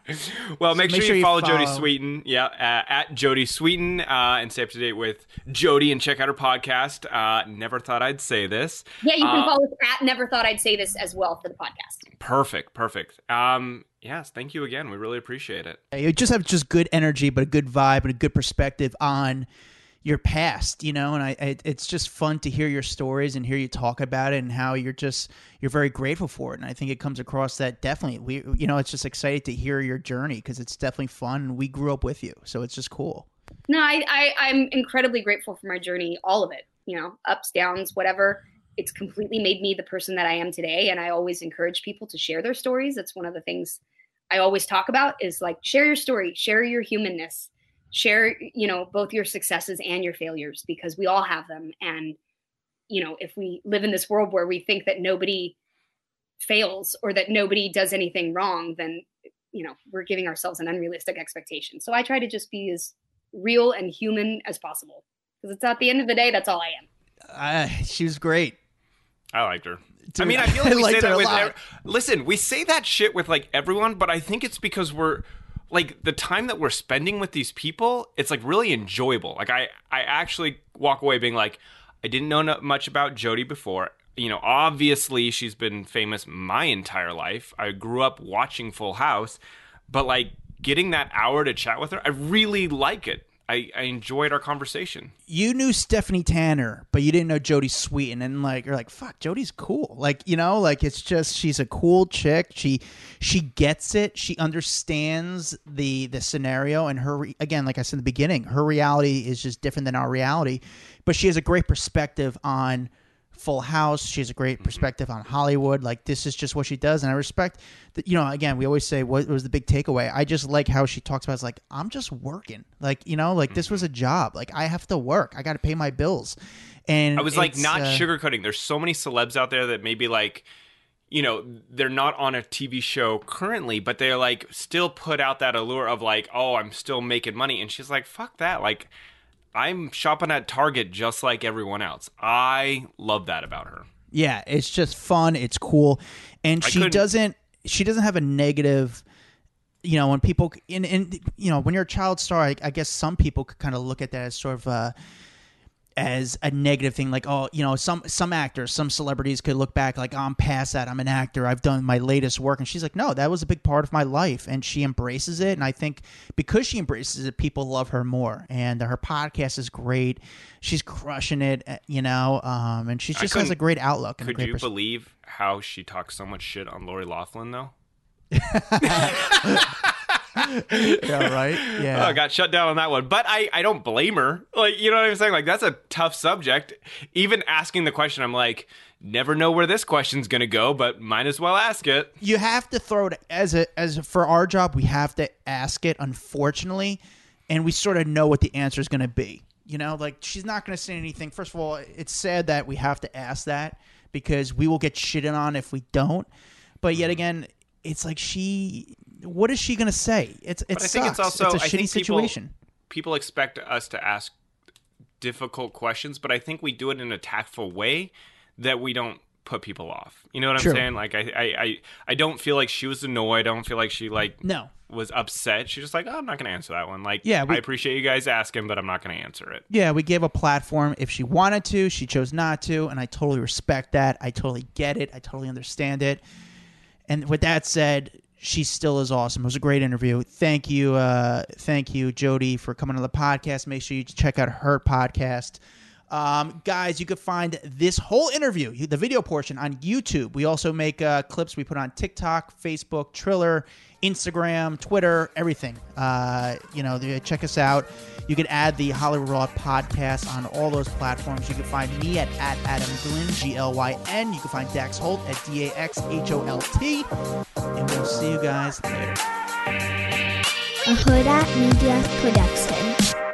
*laughs* well, make, so sure, make, sure, you follow, follow. Jodie Sweetin. Yeah, uh, at Jodie Sweetin uh, and stay up to date with Jodie and check out her podcast. Uh, Never thought I'd say this. Yeah, you can uh, follow us at Never Thought I'd Say This as well for the podcast. Perfect, perfect. Um, yes, thank you again. We really appreciate it. You just have just good energy, but a good vibe and a good perspective on your past, you know, and I, I, it's just fun to hear your stories and hear you talk about it and how you're just you're very grateful for it. And I think it comes across that definitely we you know it's just excited to hear your journey because it's definitely fun. We grew up with you, so it's just cool. No, I, I I'm incredibly grateful for my journey, all of it. You know, ups, downs, whatever. It's completely made me the person that I am today, and I always encourage people to share their stories. That's one of the things I always talk about is like share your story, share your humanness share you know both your successes and your failures because we all have them and you know if we live in this world where we think that nobody fails or that nobody does anything wrong then you know we're giving ourselves an unrealistic expectation so i try to just be as real and human as possible because it's at the end of the day that's all i am Uh, she was great. I liked her. I mean, I feel *laughs* like I we say liked her that a with. lot. listen, we say that shit with like everyone, but I think it's because we're like the time that we're spending with these people. It's like really enjoyable. Like I, I actually walk away being like, I didn't know much about Jodie before. You know, obviously she's been famous my entire life. I grew up watching Full House, but like getting that hour to chat with her, I really like it. I, I enjoyed our conversation. you knew Stephanie Tanner, but you didn't know Jodie Sweetin, and like you're like, fuck, Jodie's cool. Like you know, like it's just she's a cool chick. She she gets it. She understands the the scenario, and her again, like I said in the beginning, her reality is just different than our reality, but she has a great perspective on. Full House. She has a great perspective on Hollywood. Like this is just what she does, and I respect that. You know, again, we always say what was the big takeaway. I just like how she talks about. It's like I'm just working. Like you know, like this was a job. Like I have to work. I got to pay my bills. And I was like not uh, sugarcoating. There's so many celebs out there that maybe like you know, they're not on a TV show currently, but they're like still put out that allure of like, oh, I'm still making money. And she's like, fuck that. Like, I'm shopping at Target just like everyone else. I love that about her. Yeah, it's just fun. It's cool, and I she doesn't. She doesn't have a negative. You know, when people in in you know when you're a child star, I, I guess some people could kind of look at that as sort of a as a negative thing. Like, oh, you know, some some actors, some celebrities could look back like, oh, I'm past that. I'm an actor. I've done my latest work, and she's like, no, that was a big part of my life, and she embraces it. And I think because she embraces it, people love her more. And her podcast is great. She's crushing it, uh, you know, um, and she just has a great outlook. Could great you pers- believe how she talks so much shit on Lori Loughlin though? *laughs* *laughs* *laughs* yeah, right. *laughs* Yeah. Oh, I got shut down on that one. But I, I don't blame her. Like, you know what I'm saying? Like, that's a tough subject. Even asking the question, I'm like, never know where this question's going to go, but might as well ask it. you have to throw it as a as for our job we have to ask it unfortunately and we sort of know what the answer is going to be you know like she's not going to say anything first of all it's sad that we have to ask that because we will get shitted on if we don't but Mm-hmm. yet again it's like she what is she going to say it's it But I think it's also it's a I shitty think people- situation People expect us to ask difficult questions, but I think we do it in a tactful way that we don't put people off. You know what I'm True. saying? Like, I, I, I, I don't feel like she was annoyed. I don't feel like she like no was upset. She's just like, oh, I'm not going to answer that one. Like, Yeah, we- I appreciate you guys asking, but I'm not going to answer it. Yeah, we gave a platform if she wanted to. She chose not to, and I totally respect that. I totally get it. I totally understand it. And with that said, she still is awesome. It was a great interview. Thank you, uh, thank you, Jodie, for coming on the podcast. Make sure you check out her podcast. Um, guys, you can find this whole interview, the video portion, on YouTube. We also make uh, clips we put on TikTok, Facebook, Triller, Instagram, Twitter, everything. Uh, you know, check us out. You can add the Hollywood Raw podcast on all those platforms. You can find me at, at Adam Glyn, G L Y N. You can find Dax Holt at D A X H O L T. And we'll see you guys later. A Huda Media Production.